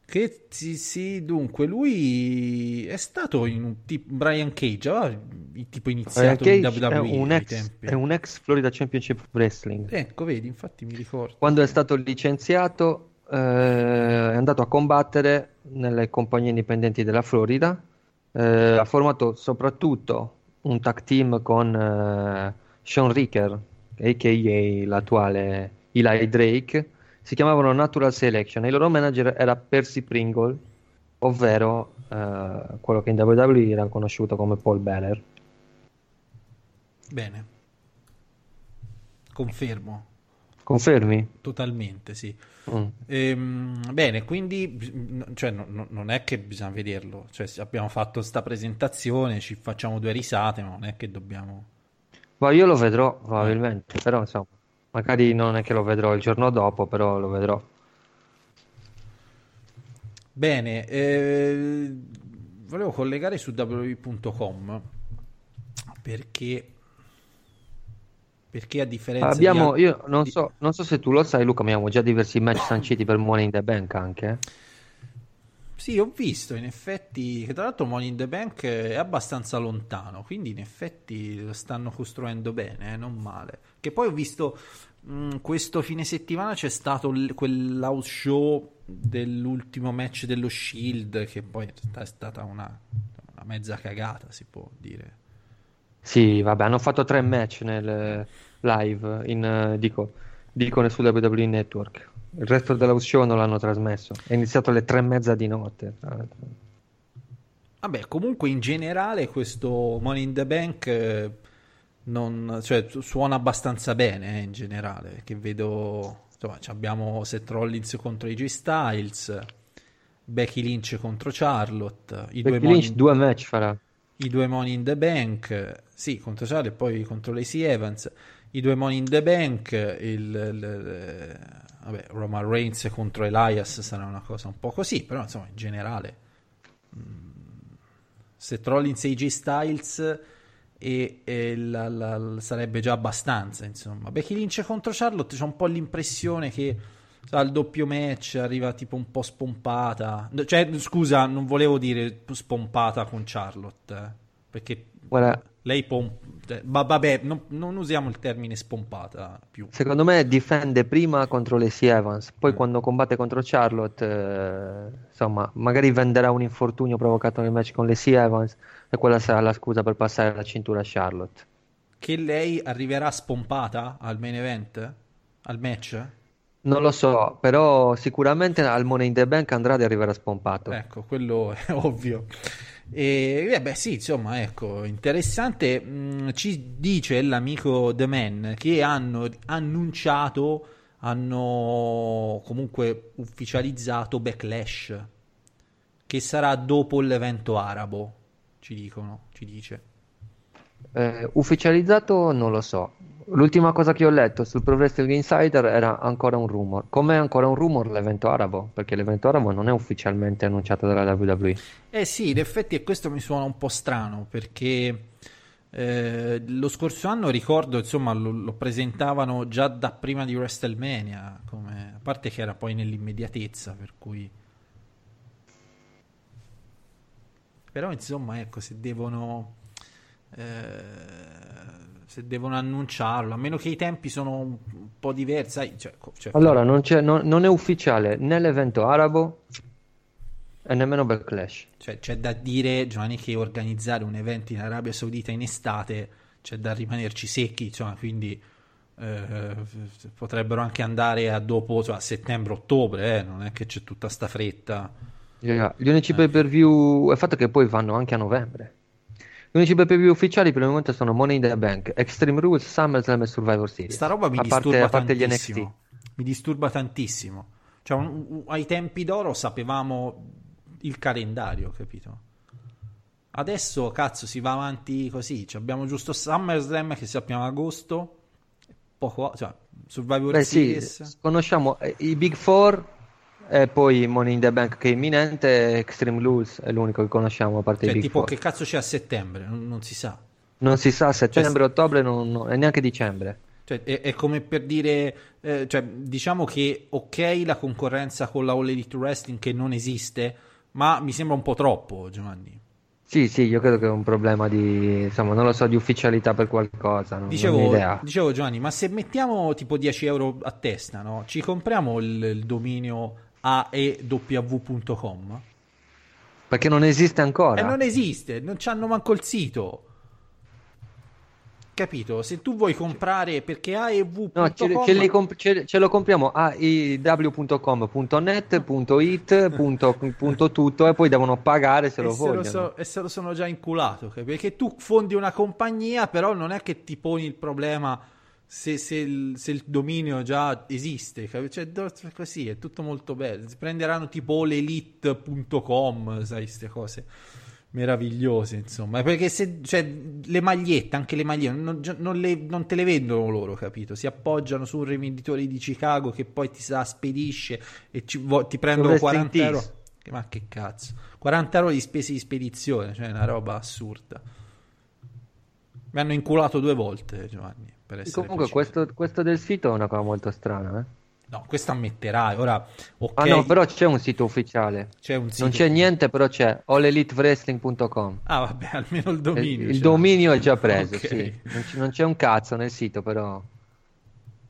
Che sì, sì, dunque, lui è stato in un tipo Brian Cage, aveva il tipo Brian iniziato in Cage è WWE un ai ex, è un ex Florida Championship Wrestling. Ecco, vedi, infatti mi ricordo. Quando è stato licenziato, eh, è andato a combattere nelle compagnie indipendenti della Florida. Eh, ha formato soprattutto un tag team con eh, Sean Ricker, a.k.a. l'attuale Eli Drake. Si chiamavano Natural Selection e il loro manager era Percy Pringle, ovvero eh, quello che in WWE era conosciuto come Paul Beller. Bene. Confermo, Confermi? totalmente, sì. Mm. Ehm, bene, quindi bis- cioè, no- no- non è che bisogna vederlo, cioè, abbiamo fatto sta presentazione, ci facciamo due risate, ma non è che dobbiamo... Ma io lo vedrò probabilmente, però insomma, magari non è che lo vedrò il giorno dopo, però lo vedrò. Bene, eh, volevo collegare su www.com perché, perché a differenza di Abbiamo, al- io non di- so, non so se tu lo sai, Luca, abbiamo già diversi match sanciti per Money in the Bank anche. eh. Sì, ho visto in effetti che tra l'altro Money in the Bank è abbastanza lontano, quindi in effetti lo stanno costruendo bene, eh, non male. Che poi ho visto mh, questo fine settimana c'è stato l- quell'house show dell'ultimo match dello Shield, che poi è stata una, una mezza cagata, si può dire. Sì, vabbè, hanno fatto tre match nel live, in, dico, dicono su WWE Network. Il resto dello show non l'hanno trasmesso. È iniziato alle tre e mezza di notte. Vabbè, comunque in generale questo Money in the Bank eh, non, cioè, su- suona abbastanza bene eh, in generale, che vedo, insomma, abbiamo Seth Rollins contro AJ Styles, Becky Lynch contro Charlotte, i due, Becky money, Lynch due match farà. i due Money in the Bank, sì, contro Charlotte e poi contro Lacey Evans, i due Money in the Bank, il, il- il- vabbè, Roman Reigns contro Elias sarà una cosa un po' così, però insomma in generale Seth Rollins e AJ Styles e, e la- la- la- sarebbe già abbastanza insomma. Becky Lynch contro Charlotte c'ho un po' l'impressione che sa, il doppio match arriva tipo un po' spompata. Cioè scusa non volevo dire spompata con Charlotte eh, perché Guarda, lei pom- cioè, ma vabbè non, non usiamo il termine spompata più Secondo me difende prima contro Lacey Evans, poi Mm. quando combatte contro Charlotte, eh, insomma, magari venderà un infortunio provocato nel match con Lacey Evans e quella sarà la scusa per passare la cintura a Charlotte. che lei arriverà spompata al main event al match Non lo so, però sicuramente al Money in the Bank Andrade arriverà spompato. Ecco, quello è ovvio. E eh, beh, sì, insomma, ecco, interessante. Mm, ci dice l'amico The Man che hanno annunciato, hanno comunque ufficializzato Backlash, che sarà dopo l'evento arabo, ci dicono, ci dice. Eh, ufficializzato non lo so. L'ultima cosa che ho letto sul Pro Wrestling Insider era ancora un rumor. Com'è ancora un rumor l'evento arabo? Perché l'evento arabo non è ufficialmente annunciato dalla WWE. Eh sì, in effetti e questo mi suona un po' strano perché eh, lo scorso anno ricordo, insomma, lo, lo, presentavano già da prima di WrestleMania, come, a parte che era poi nell'immediatezza, per cui... Però insomma, ecco, se devono... Eh, se devono annunciarlo, a meno che i tempi sono un, po' diversi. Cioè, cioè, allora, non, non, non, è ufficiale né l'evento arabo e nemmeno Backlash. Cioè, c'è da dire, Giovanni, che organizzare un evento in Arabia Saudita in estate c'è da rimanerci secchi, insomma, quindi eh, potrebbero anche andare a dopo, cioè, a settembre-ottobre, eh, non è che c'è tutta sta fretta. Yeah. Gli unici eh. pay per view, è il fatto che poi vanno anche a novembre. Gli unici view ufficiali per il momento sono Money in the Bank, Extreme Rules, SummerSlam e Survivor Series. Sta roba mi a disturba parte, a parte tantissimo. Mi disturba tantissimo. Cioè, un, un, ai tempi d'oro sapevamo il calendario, capito? Adesso, cazzo, si va avanti così. Cioè, abbiamo giusto SummerSlam che sappiamo agosto. Poco, cioè, Survivor Beh, Series. Sì, conosciamo eh, i Big Four e poi Money in the Bank che è imminente, Extreme Rules è l'unico che conosciamo a parte cioè, tipo Four. che cazzo c'è a settembre? Non, non si sa. Non si sa, settembre, cioè, ottobre non, non, e neanche dicembre. Cioè, è, è, come per dire, eh, cioè, diciamo che ok la concorrenza con la All Elite Wrestling che non esiste, ma mi sembra un po' troppo, Giovanni. Sì, sì, io credo che è un problema di, insomma, non lo so, di ufficialità per qualcosa. Non, dicevo, non dicevo, Giovanni, ma se mettiamo tipo 10 euro a testa, no? Ci compriamo il, il dominio aew.com? Perché non esiste ancora. E eh, non esiste, non c'hanno manco il sito. Capito? Se tu vuoi comprare perché AEV.com no, ce, ce, comp- ce, ce, lo compriamo a iw.com.net, .it, punto, punto tutto e poi devono pagare se e lo se vogliono. Lo so, e se lo sono già inculato, perché tu fondi una compagnia, però non è che ti poni il problema se, se, il, se il, dominio già esiste, cioè, così è tutto molto bello. Prenderanno tipo l'elite.com, sai, queste cose meravigliose, insomma. Perché se cioè, le magliette, anche le magliette, non, non, le, non, te le vendono loro, capito? Si appoggiano su un rivenditore di Chicago che poi ti sa, spedisce e ci, ti prendono 40 euro. Ma che cazzo, 40 euro di spese di spedizione, cioè una roba assurda. Mi hanno inculato due volte, Giovanni. Comunque, questo, questo, del sito è una cosa molto strana, eh? No, questo ammetterai. Ora, okay. Ah no, però c'è un sito ufficiale. C'è un sito. Non c'è niente, però c'è allelitewrestling.com. Ah, vabbè, almeno il dominio. Il, il dominio è già preso, okay. sì. Non, c- non, c'è un cazzo nel sito, però.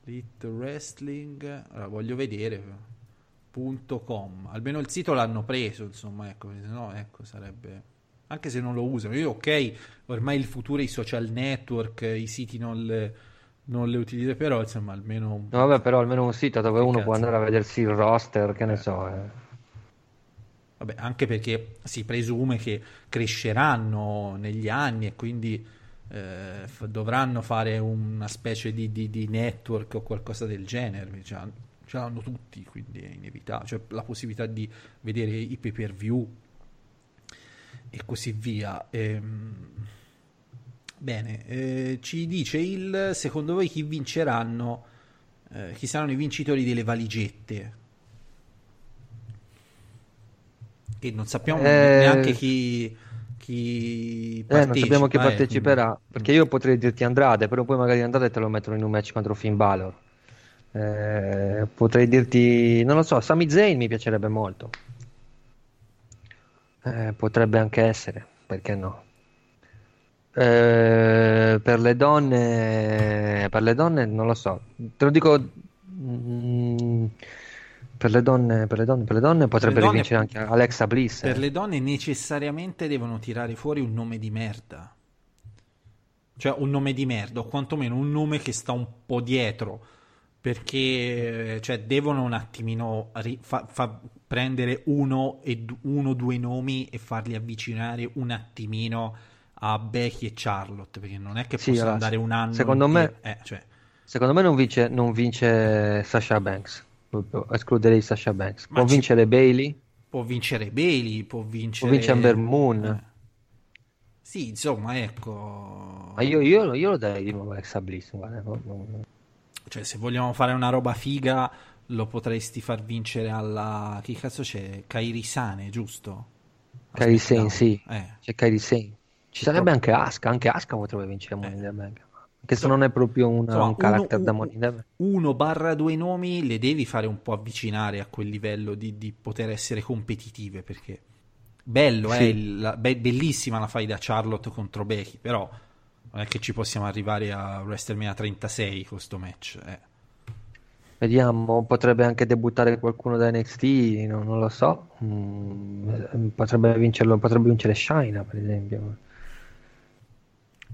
Elite Wrestling, allora, voglio vedere. .com. Almeno il sito l'hanno preso, insomma, ecco, se no, ecco, sarebbe anche se non lo usano. Io, ok, ormai il futuro i social network, i siti non le, non le utilizzo, però insomma, almeno. Un... No, vabbè, però almeno un sito dove uno cazzo. può andare a vedersi il roster, che ne so. Eh. Vabbè, anche perché si presume che cresceranno negli anni e quindi eh, f- dovranno fare una specie di, di, di, network o qualcosa del genere. Cioè, ce l'hanno tutti, quindi è inevitabile. Cioè, la possibilità di vedere i pay per view e così via. Ehm, bene, eh, ci dice il secondo voi chi vinceranno, eh, chi saranno i vincitori delle valigette? Che non sappiamo eh, neanche chi, chi eh, non sappiamo chi eh, parteciperà. Quindi... Perché io potrei dirti Andrade, però poi magari Andrade te lo mettono in un match contro Finn Balor. Eh, potrei dirti, non lo so, Sami Zayn mi piacerebbe molto. Eh, potrebbe anche essere, perché no? Eh, per le donne, per le donne non lo so, te lo dico. Mm, per le donne, per le donne, per le donne potrebbe le donne, vincere anche Alexa Bliss. Per eh. le donne necessariamente devono tirare fuori un nome di merda. Cioè un nome di merda, o quantomeno un nome che sta un po' dietro perché cioè, devono un attimino ri- fa- fa- prendere uno o uno, due nomi e farli avvicinare un attimino a Becky e Charlotte perché non è che sì, possa andare un anno secondo me, eh, cioè... secondo me non vince, non vince Sasha Banks escluderei Sasha Banks può vincere Bailey può vincere Bailey può vincere può vincere Amber Moon eh. Sì, insomma, ecco. Ma io, io, io lo darei di nuovo a Alexa Bliss. Guarda. Cioè, se vogliamo fare una roba figa, lo potresti far vincere alla. Chi cazzo c'è? Kairi Sane, giusto? Kairi Sane, sì. Eh. C'è Kairi Sane. Ci sarebbe anche Asuka. Anche Asuka potrebbe vincere Money in the Bank. Anche se non è proprio una- Insomma, un character uno- da Money in the Bank. uno barra due nomi le devi fare un po' avvicinare a quel livello di, di poter essere competitive perché bello Sì. è il- la- be- bellissima la fai da Charlotte contro Becky però non è che ci possiamo arrivare a WrestleMania 36 con sto match eh. Vediamo, potrebbe anche debuttare qualcuno da NXT, non, non lo so. Mm, potrebbe vincerlo, potrebbe vincere Shina, per esempio.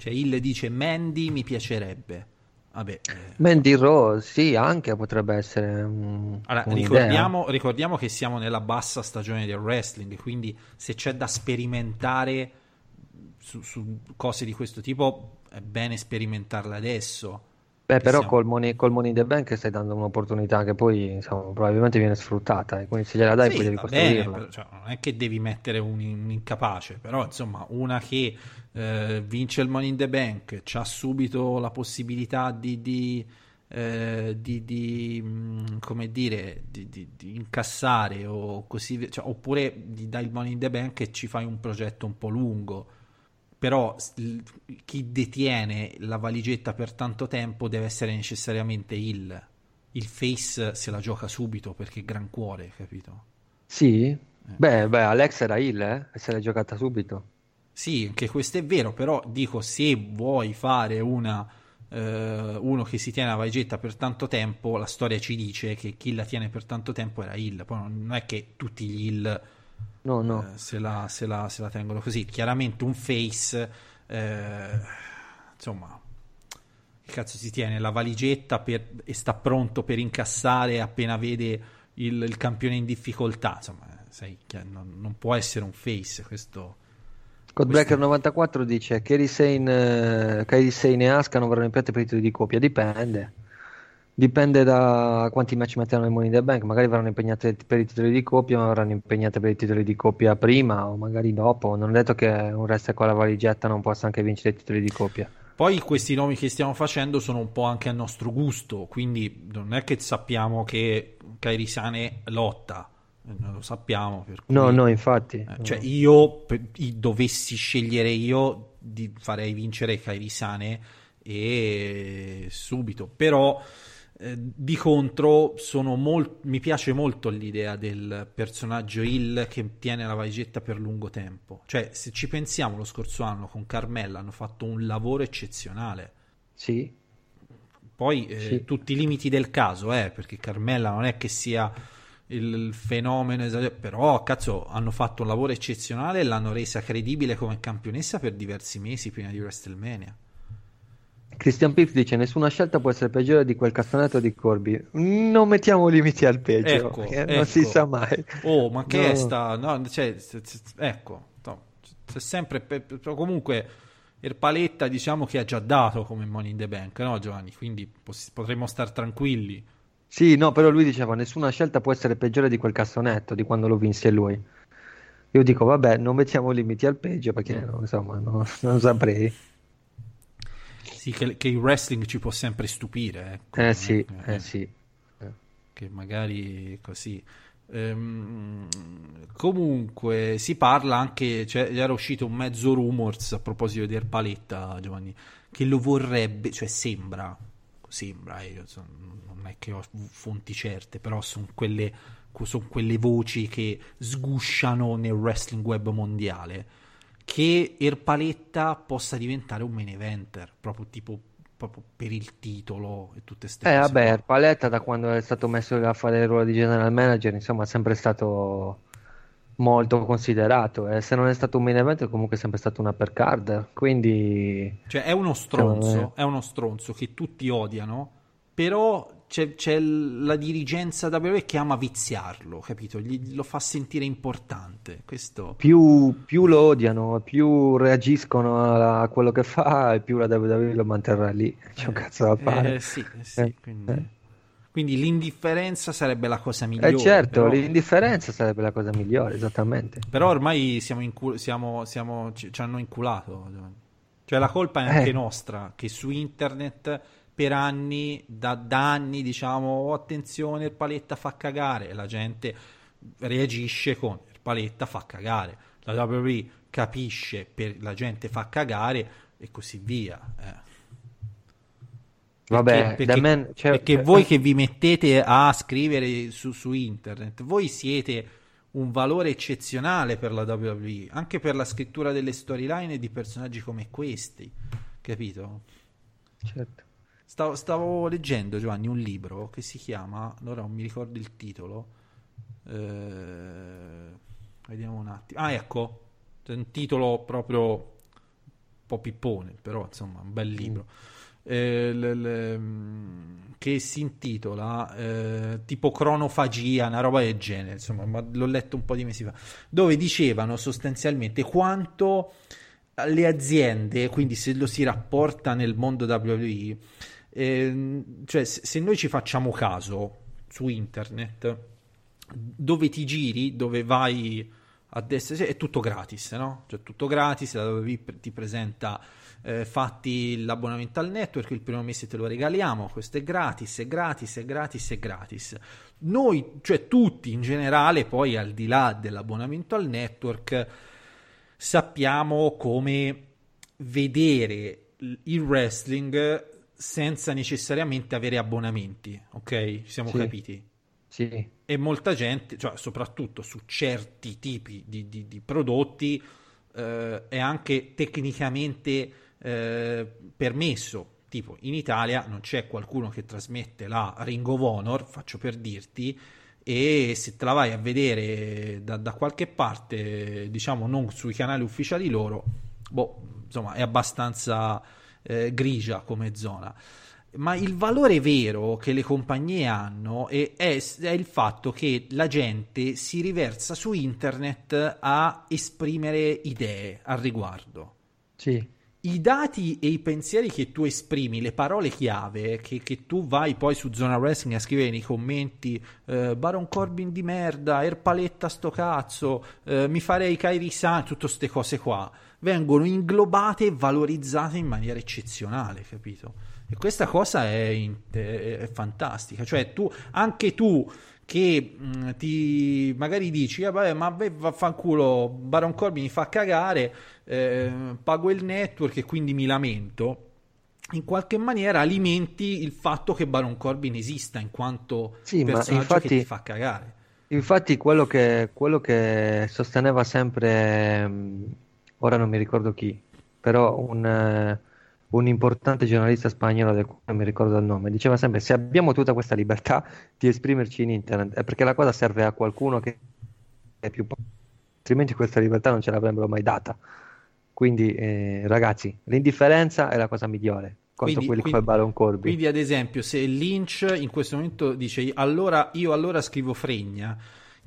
Cioè Hill dice Mandy mi piacerebbe vabbè eh. Mandy Rose, sì, anche potrebbe essere un- Allora, ricordiamo, ricordiamo che siamo nella bassa stagione del wrestling, quindi se c'è da sperimentare su, su cose di questo tipo, è bene sperimentarle adesso. Beh, però col Money, col Money in the Bank stai dando un'opportunità che poi insomma, probabilmente viene sfruttata, e quindi se gliela dai Sì, poi devi bene, costruirla. però, cioè, non è che devi mettere un, un incapace, però insomma, una che eh, vince il Money in the Bank, ha subito la possibilità di, di, eh, di- di, mh, come dire, di, incassare o così, cioè, oppure di dai il Money in the Bank e ci fai un progetto un po' lungo. Però chi detiene la valigetta per tanto tempo deve essere necessariamente il, il face se la gioca subito perché è gran cuore, capito? Sì? Eh. Beh, beh, Alex era il, eh? E se l'è giocata subito. Sì, anche questo è vero, però dico se vuoi fare una, eh, uno che si tiene la valigetta per tanto tempo, la storia ci dice che chi la tiene per tanto tempo era il, poi non è che tutti gli il No, no. eh, se, la, se la- se la tengono così. Chiaramente un face, eh, insomma, che cazzo si tiene la valigetta per- e sta pronto per incassare appena vede il, il campione in difficoltà. Insomma, eh, sai, che non, non può essere un face questo. Codebreaker 94 dice Kairi Sane, eh, Kairi Sane e Asuka non verranno impiante per i titoli di coppia. Dipende. Dipende da quanti match metteranno in Money in the Bank. Magari verranno impegnate per i titoli di coppia, ma verranno impegnate per i titoli di coppia prima o magari dopo. Non è detto che un wrestler con la valigetta non possa anche vincere i titoli di coppia. Poi questi nomi che stiamo facendo sono un po' anche a nostro gusto, quindi non è che sappiamo che Kairi Sane lotta, non lo sappiamo. Per cui- No, no, infatti. Eh, cioè io dovessi scegliere io di farei vincere Kairi Sane e subito però eh, di contro sono mol- mi piace molto l'idea del personaggio Hill che tiene la valigetta per lungo tempo cioè se ci pensiamo lo scorso anno con Carmella hanno fatto un lavoro eccezionale Sì, poi eh, Sì. tutti i limiti del caso, eh, perché Carmella non è che sia il, il fenomeno esagerato, però cazzo hanno fatto un lavoro eccezionale e l'hanno resa credibile come campionessa per diversi mesi prima di WrestleMania. Christian Pips dice: Nessuna scelta può essere peggiore di quel castaneto di Corby. Non mettiamo limiti al peggio, Ecco, perché non si ecco. sa mai. Oh, ma che No. è sta? No, cioè, ecco, no, c'è sempre pe- comunque Erpaletta diciamo che ha già dato come Money in the Bank, no Giovanni? Quindi pos- potremmo star tranquilli. Sì, no, però lui diceva: Nessuna scelta può essere peggiore di quel cassonetto di quando lo vinse lui. Io dico: Vabbè, non mettiamo limiti al peggio perché no, insomma, no- non saprei. Sì, che, che il wrestling ci può sempre stupire, ecco. Eh sì, che- eh sì. che magari così. Ehm, comunque si parla anche, cioè, era uscito un mezzo rumors a proposito di Erpaletta, Giovanni, che lo vorrebbe, cioè sembra, sembra, io son- non è che ho fonti certe, però sono quelle, son quelle voci che sgusciano nel wrestling web mondiale, che Erpaletta possa diventare un main eventer, proprio tipo proprio per il titolo e tutte queste Eh, cose vabbè, qua. Paletta da quando è stato messo a fare il ruolo di general manager, insomma, è sempre stato molto considerato. E se non è stato un main event, è comunque sempre stato un upper card. Quindi, Cioè, è uno stronzo, è uno stronzo che tutti odiano, però c'è, c'è la dirigenza WWE che ama viziarlo, capito? Gli, lo fa sentire importante. Questo... più, più lo odiano, più reagiscono a, a quello che fa, e più la WWE lo manterrà lì. C'è un cazzo da fare. Eh, sì, eh, sì, Eh, quindi... eh. Quindi l'indifferenza sarebbe la cosa migliore. Eh certo, però... l'indifferenza sarebbe la cosa migliore, esattamente. Però ormai siamo incu- siamo, siamo, ci, ci, hanno inculato. Cioè la colpa è anche eh. nostra, che su internet per anni, da, da anni diciamo, oh, attenzione, il paletta fa cagare, e la gente reagisce con paletta fa cagare. La WWE capisce, per la gente fa cagare e così via. Eh. Vabbè, perché, perché, man, cioè, perché eh, voi che vi mettete a scrivere su, su, internet, voi siete un valore eccezionale per la WWE, anche per la scrittura delle storyline di personaggi come questi, capito? Certo. Stavo, stavo, leggendo, Giovanni, un libro che si chiama, allora non mi ricordo il titolo, eh, vediamo un attimo, ah ecco, un titolo proprio un po' pippone, però insomma un bel libro. Mm eh, le, le, mm, che si intitola eh, tipo cronofagia, una roba del genere, insomma, ma l'ho letto un po' di mesi fa, dove dicevano sostanzialmente quanto le aziende, quindi se lo si rapporta nel mondo WWE, eh, cioè se noi ci facciamo caso su internet, dove ti giri, dove vai a destra, è tutto gratis, no? Cioè tutto gratis, la WWE ti presenta eh, fatti l'abbonamento al network, il primo mese te lo regaliamo, questo è gratis, è gratis, è gratis, è gratis. Noi, cioè tutti in generale, poi al di là dell'abbonamento al network, sappiamo come vedere il wrestling senza necessariamente avere abbonamenti, ok? Ci siamo sì. capiti? Sì. E molta gente, cioè soprattutto su certi tipi di, di, di prodotti, eh, è anche tecnicamente eh, permesso. Tipo in Italia non c'è qualcuno che trasmette la Ring of Honor, faccio per dirti, e se te la vai a vedere da, da qualche parte, diciamo non sui canali ufficiali loro, boh, insomma è abbastanza eh, grigia come zona. Ma il valore vero che le compagnie hanno è, è, è, il fatto che la gente si riversa su internet a esprimere idee al riguardo. Sì i dati e i pensieri che tu esprimi, le parole chiave che, che, tu vai poi su Zona Wrestling a scrivere nei commenti eh, Baron Corbin di merda, Erpaletta sto cazzo, eh, mi farei Kairi San, tutte queste cose qua, vengono inglobate e valorizzate in maniera eccezionale, capito? E questa cosa è, è, fantastica, cioè tu, anche tu che mh, mm, ti magari dici, ah, vabbè, ma beh, vaffanculo, Baron Corbin mi fa cagare, eh, pago il network e quindi mi lamento. In qualche maniera alimenti il fatto che Baron Corbin esista in quanto sì, personaggio infatti, che ti fa cagare. Infatti, quello che, quello che sosteneva sempre, mm, ora non mi ricordo chi, però un un importante giornalista spagnolo del quale non mi ricordo il nome, diceva sempre se abbiamo tutta questa libertà di esprimerci in internet è perché la cosa serve a qualcuno che è più poco, altrimenti questa libertà non ce l'avrebbero mai data. Quindi eh, ragazzi, l'indifferenza è la cosa migliore contro quindi, quelli come Baron Corby. Quindi ad esempio se Lynch in questo momento dice allora io allora scrivo fregna,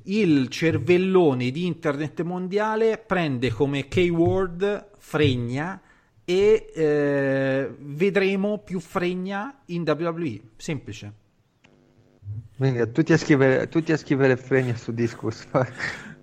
il cervellone di internet mondiale prende come keyword fregna e eh, vedremo più fregna in WWE. Semplice. Venga, tutti a scrivere, tutti a scrivere fregna su Discus.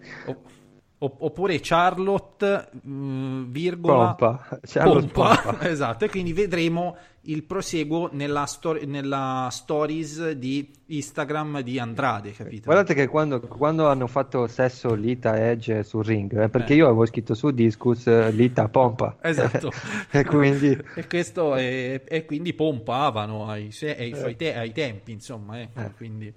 oppure Charlotte, mh, mm, virgola, Pompa. Charlotte Pompa. Pompa. esatto, e quindi vedremo il proseguo nella, stor- nella, stories di Instagram di Andrade, capito? Guardate che quando, quando hanno fatto sesso Lita Edge sul ring, eh, perché eh. io avevo scritto su Discus eh, Lita pompa. Esatto. e, quindi... e, questo è, e quindi pompavano ai, ai, ai, te- ai tempi, insomma, ecco, eh. quindi...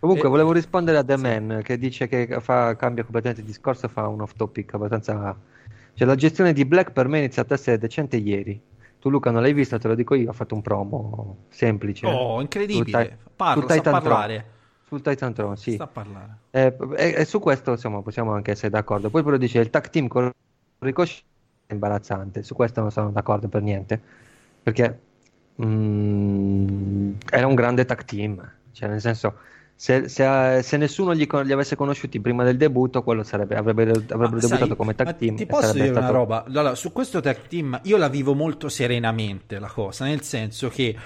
Comunque, e... volevo rispondere a The. Man che dice che fa, cambia completamente il discorso e fa un off topic abbastanza. Cioè, la gestione di Black per me è iniziata a essere decente ieri. Tu, Luca, non l'hai vista, te lo dico io. Ha fatto un promo semplice. Oh, incredibile. Sul, Parlo, sul Titan parlare. Tron. Sul Titan Tron, sì. Sta a parlare. Eh, e, e, su questo insomma, possiamo anche essere d'accordo. Poi, però, dice il tag team con Ricochet è imbarazzante. Su questo non sono d'accordo per niente. Perché mm, era un grande tag team. Cioè, nel senso se, se, se, nessuno li, li, avesse conosciuti prima del debutto, quello sarebbe, avrebbe, avrebbero debuttato sai, come tag team. Ti posso dire stato... una roba? Allora, su questo tag team io la vivo molto serenamente la cosa, nel senso che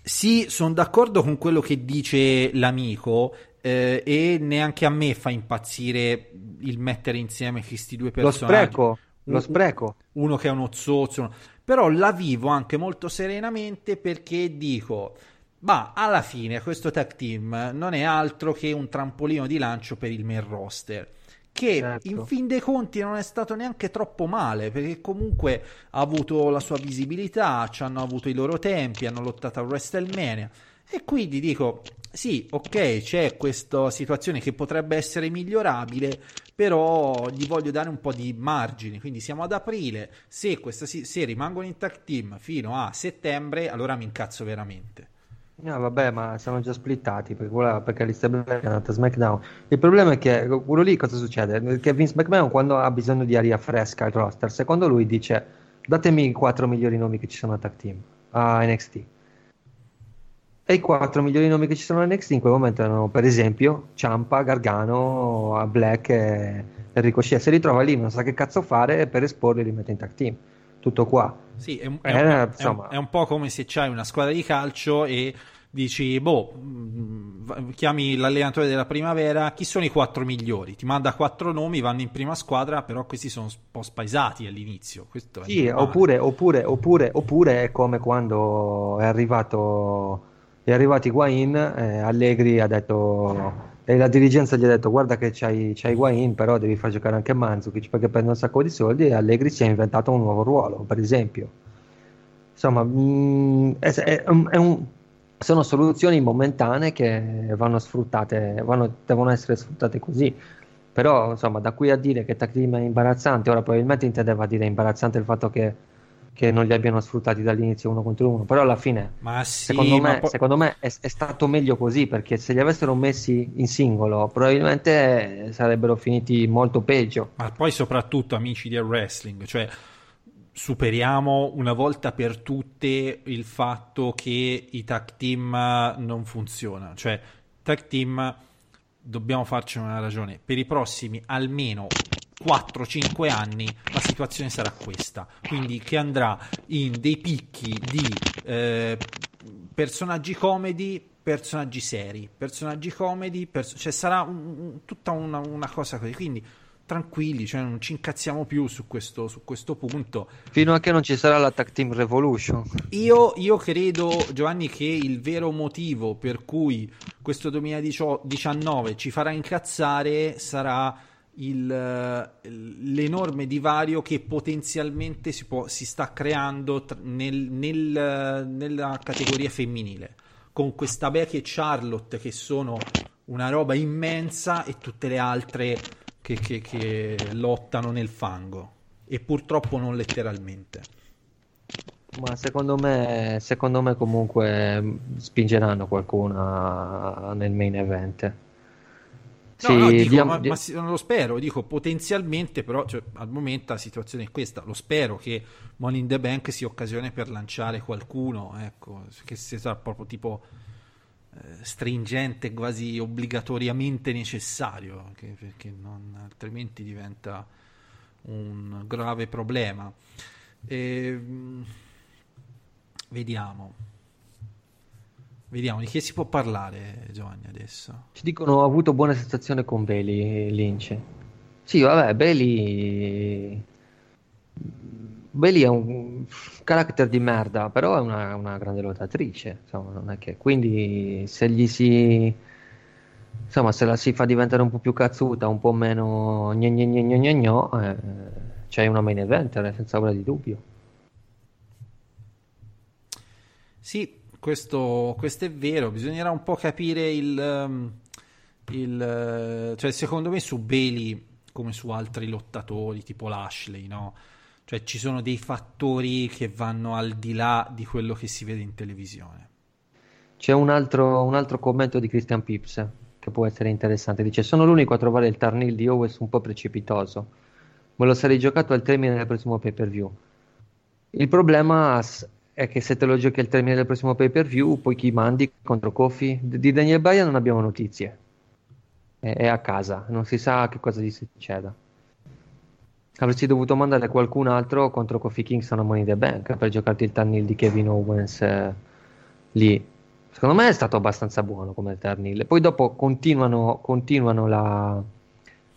Sì, sono d'accordo con quello che dice l'amico eh, e neanche a me fa impazzire il mettere insieme questi due Lo personaggi. spreco, lo spreco. Uno che è uno zozzo, uno- però la vivo anche molto serenamente perché dico, ma alla fine questo tag team non è altro che un trampolino di lancio per il main roster. Che Certo. in fin dei conti non è stato neanche troppo male perché comunque ha avuto la sua visibilità, ci hanno avuto i loro tempi, hanno lottato a WrestleMania e quindi dico sì, ok, c'è questa situazione che potrebbe essere migliorabile, però gli voglio dare un po' di margini. Quindi siamo ad aprile. Se, questa, se rimangono in tag team fino a settembre, allora mi incazzo veramente. No, vabbè, ma sono già splittati perché, quella- perché Alistair Black è andato a SmackDown. Il problema è che quello lì cosa succede? Che Vince McMahon quando ha bisogno di aria fresca al roster, secondo lui dice datemi i quattro migliori nomi che ci sono a tag team, a NXT. E i quattro migliori nomi che ci sono a NXT in quel momento erano per esempio Ciampa, Gargano, Black e e Ricochet. Se li trova lì non sa che cazzo fare per esporli li mette in tag team. Tutto qua. Sì, è un, è Eh, un- è un- insomma. è un po' come se c'hai una squadra di calcio e dici, boh, chiami l'allenatore della primavera, chi sono i quattro migliori? Ti manda quattro nomi, vanno in prima squadra, però questi sono un po' spaesati all'inizio. Questo è Sì, oppure, oppure, oppure, oppure è come quando è arrivato, è arrivato Higuain, eh, Allegri ha detto, e la dirigenza gli ha detto guarda che c'hai, c'hai Higuain, però devi far giocare anche Mandzukic perché prende un sacco di soldi e Allegri si è inventato un nuovo ruolo, per esempio. Insomma, mm, è- è è un- sono soluzioni momentanee che vanno sfruttate, vanno- devono essere sfruttate così. Però, insomma, da qui a dire che team è imbarazzante, ora probabilmente intendeva dire imbarazzante il fatto che, che non li abbiano sfruttati dall'inizio uno contro uno, però alla fine, sì, secondo me, poi- secondo me è, è stato meglio così, perché se li avessero messi in singolo, probabilmente eh, sarebbero finiti molto peggio. Ma poi soprattutto amici del wrestling, cioè superiamo una volta per tutte il fatto che i tag team non funzionano, cioè tag team dobbiamo farci una ragione, per i prossimi almeno 4-5 anni la situazione sarà questa, quindi che andrà in dei picchi di eh, personaggi comedy, personaggi seri, personaggi comedy, pers- cioè sarà un- un- tutta una, una cosa così, quindi tranquilli, cioè non ci incazziamo più su questo, su questo punto. Fino a che non ci sarà la tag team revolution. Io, io credo, Giovanni, che il vero motivo per cui questo 2019 ci farà incazzare sarà il, eh, l'enorme divario che potenzialmente si, può- si sta creando nel- nel- nella categoria femminile, con questa Becky e Charlotte che sono una roba immensa e tutte le altre che, che- che lottano nel fango. E purtroppo non letteralmente. Ma secondo me, secondo me comunque spingeranno qualcuna nel main event. No, no, Sì, dico, diamo- ma, di- ma lo spero, dico potenzialmente, però cioè, al momento la situazione è questa. Lo spero che Money in the Bank sia occasione per lanciare qualcuno, ecco, che sia proprio tipo stringente, quasi obbligatoriamente necessario, che- perché non- altrimenti diventa un grave problema. Ehm, vediamo. Vediamo di che si può parlare, Giovanni, adesso. Ci dicono ha avuto buona sensazione con Bailey Lynch. Sì, vabbè, Bailey Bailey è un carattere di merda, però è una, una grande lottatrice, insomma, non è che quindi se gli si insomma, se la si fa diventare un po' più cazzuta, un po' meno gna gna gna gna gna eh, c'è una main eventer, senza ombra di dubbio. Sì, questo, questo è vero, bisognerà un po' capire il, ehm, il, eh, cioè secondo me su Bailey come su altri lottatori tipo Lashley, no? Cioè ci sono dei fattori che vanno al di là di quello che si vede in televisione. C'è un altro, un altro commento di Christian Pips che può essere interessante. Dice: Sono l'unico a trovare il Tarnil di Owens un po' precipitoso. Me lo sarei giocato al termine del prossimo pay per view. Il problema è che se te lo giochi al termine del prossimo pay per view, poi chi mandi contro Kofi? Di Daniel Bryan non abbiamo notizie. È a casa, non si sa che cosa gli succeda. Avresti dovuto mandare qualcun altro contro Kofi Kingston a Money the Bank per giocarti il Tarnil di Kevin Owens eh, lì secondo me è stato abbastanza buono come Ternil. Poi dopo continuano, continuano la,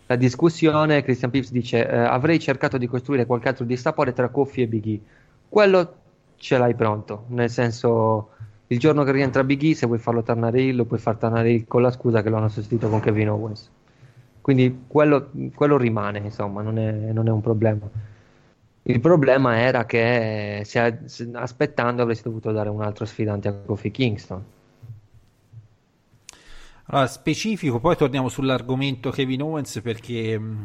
la discussione. Christian Pips dice: eh, Avrei cercato di costruire qualche altro dissapore tra Kofi e Big E. Quello ce l'hai pronto, nel senso. Il giorno che rientra Big E, se vuoi farlo tornare Hill, lo puoi far tornare Hill con la scusa che lo hanno sostituito con Kevin Owens. Quindi quello, quello rimane, insomma, non è, non è un problema. Il problema era che se, se, aspettando avresti dovuto dare un altro sfidante a Kofi Kingston. Allora, specifico, poi torniamo sull'argomento Kevin Owens perché mm,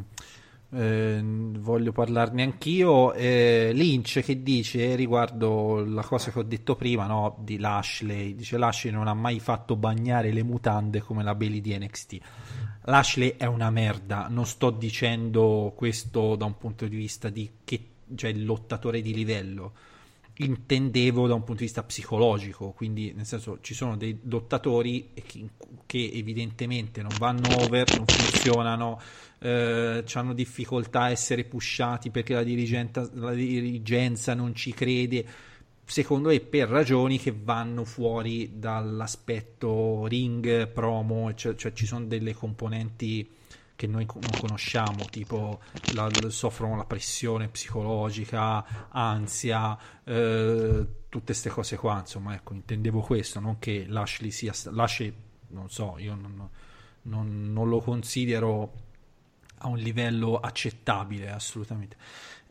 eh, voglio parlarne anch'io. Eh, Lynch che dice riguardo la cosa che ho detto prima no, di Lashley, dice Lashley non ha mai fatto bagnare le mutande come la Bailey di NXT. Lashley è una merda, non sto dicendo questo da un punto di vista di che cioè lottatore di livello. Intendevo da un punto di vista psicologico, quindi nel senso ci sono dei lottatori che, che evidentemente non vanno over, non funzionano, eh, hanno difficoltà a essere pushati perché la, la dirigenza non ci crede, secondo me per ragioni che vanno fuori dall'aspetto ring, promo, cioè, cioè ci sono delle componenti che noi non conosciamo, tipo la, soffrono la pressione psicologica, ansia, eh, tutte queste cose qua, insomma, ecco, intendevo questo, non che Lashley sia, Lashley, non so, io non, non, non lo considero a un livello accettabile, assolutamente.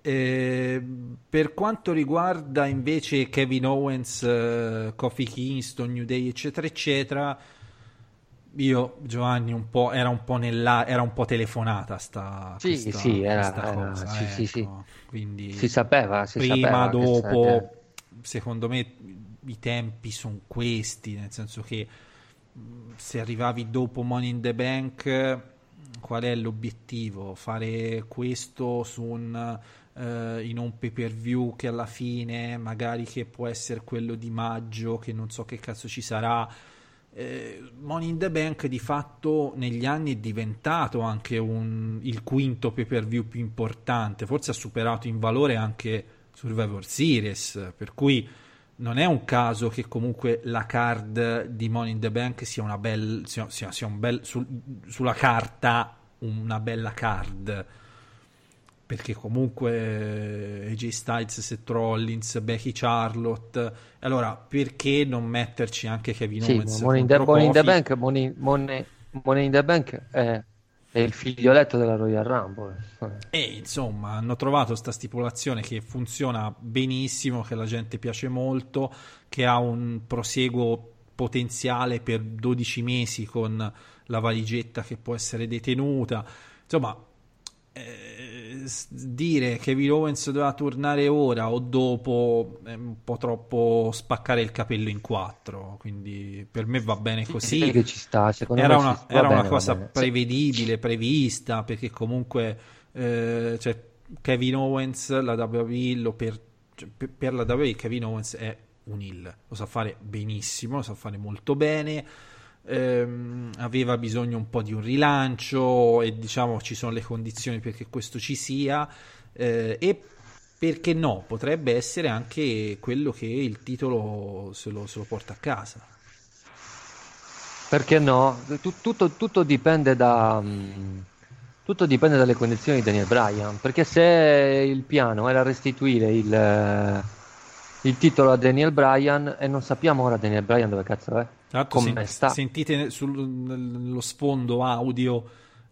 Eh, per quanto riguarda invece Kevin Owens, eh, Kofi Kingston, New Day, eccetera, eccetera, io Giovanni un po' era un po' nella era un po' telefonata sta sì questa, sì era, era cosa, sì, ecco. sì, sì. quindi si sapeva si prima sapeva dopo secondo me i tempi sono questi nel senso che se arrivavi dopo Money in the Bank qual è l'obiettivo fare questo su un Uh, in un pay per view che alla fine magari che può essere quello di maggio che non so che cazzo ci sarà. Eh, Money in the Bank di fatto negli anni è diventato anche un, il quinto pay per view più importante, forse ha superato in valore anche Survivor Series, per cui non è un caso che comunque la card di Money in the Bank sia una bella sia, sia, sia bel, sul, sulla carta una bella card perché comunque AJ Styles, Seth Rollins, Becky Charlotte allora perché non metterci anche Kevin sì, Owens Money in, the, Money in the Bank Money, Money, Money in the Bank è, è, il figlioletto della Royal Rumble. E insomma hanno trovato questa stipulazione che funziona benissimo che la gente piace molto che ha un proseguo potenziale per 12 mesi con la valigetta che può essere detenuta. Insomma eh, dire che Kevin Owens doveva tornare ora o dopo è un po' troppo spaccare il capello in quattro quindi per me va bene così. che ci sta, era una, era una cosa prevedibile prevista perché comunque eh, cioè, Kevin Owens la WWE per, cioè, per la WWE Kevin Owens è un hill lo sa fare benissimo lo sa fare molto bene ehm, aveva bisogno un po' di un rilancio e diciamo ci sono le condizioni perché questo ci sia eh, e perché no, potrebbe essere anche quello che il titolo se lo, se lo porta a casa. Perché no? Tutto, tutto, dipende da... Mm, tutto dipende dalle condizioni di Daniel Bryan, perché se il piano era restituire il, il titolo a Daniel Bryan e non sappiamo ora Daniel Bryan dove cazzo è. Come sen- sta. Sentite sullo sfondo audio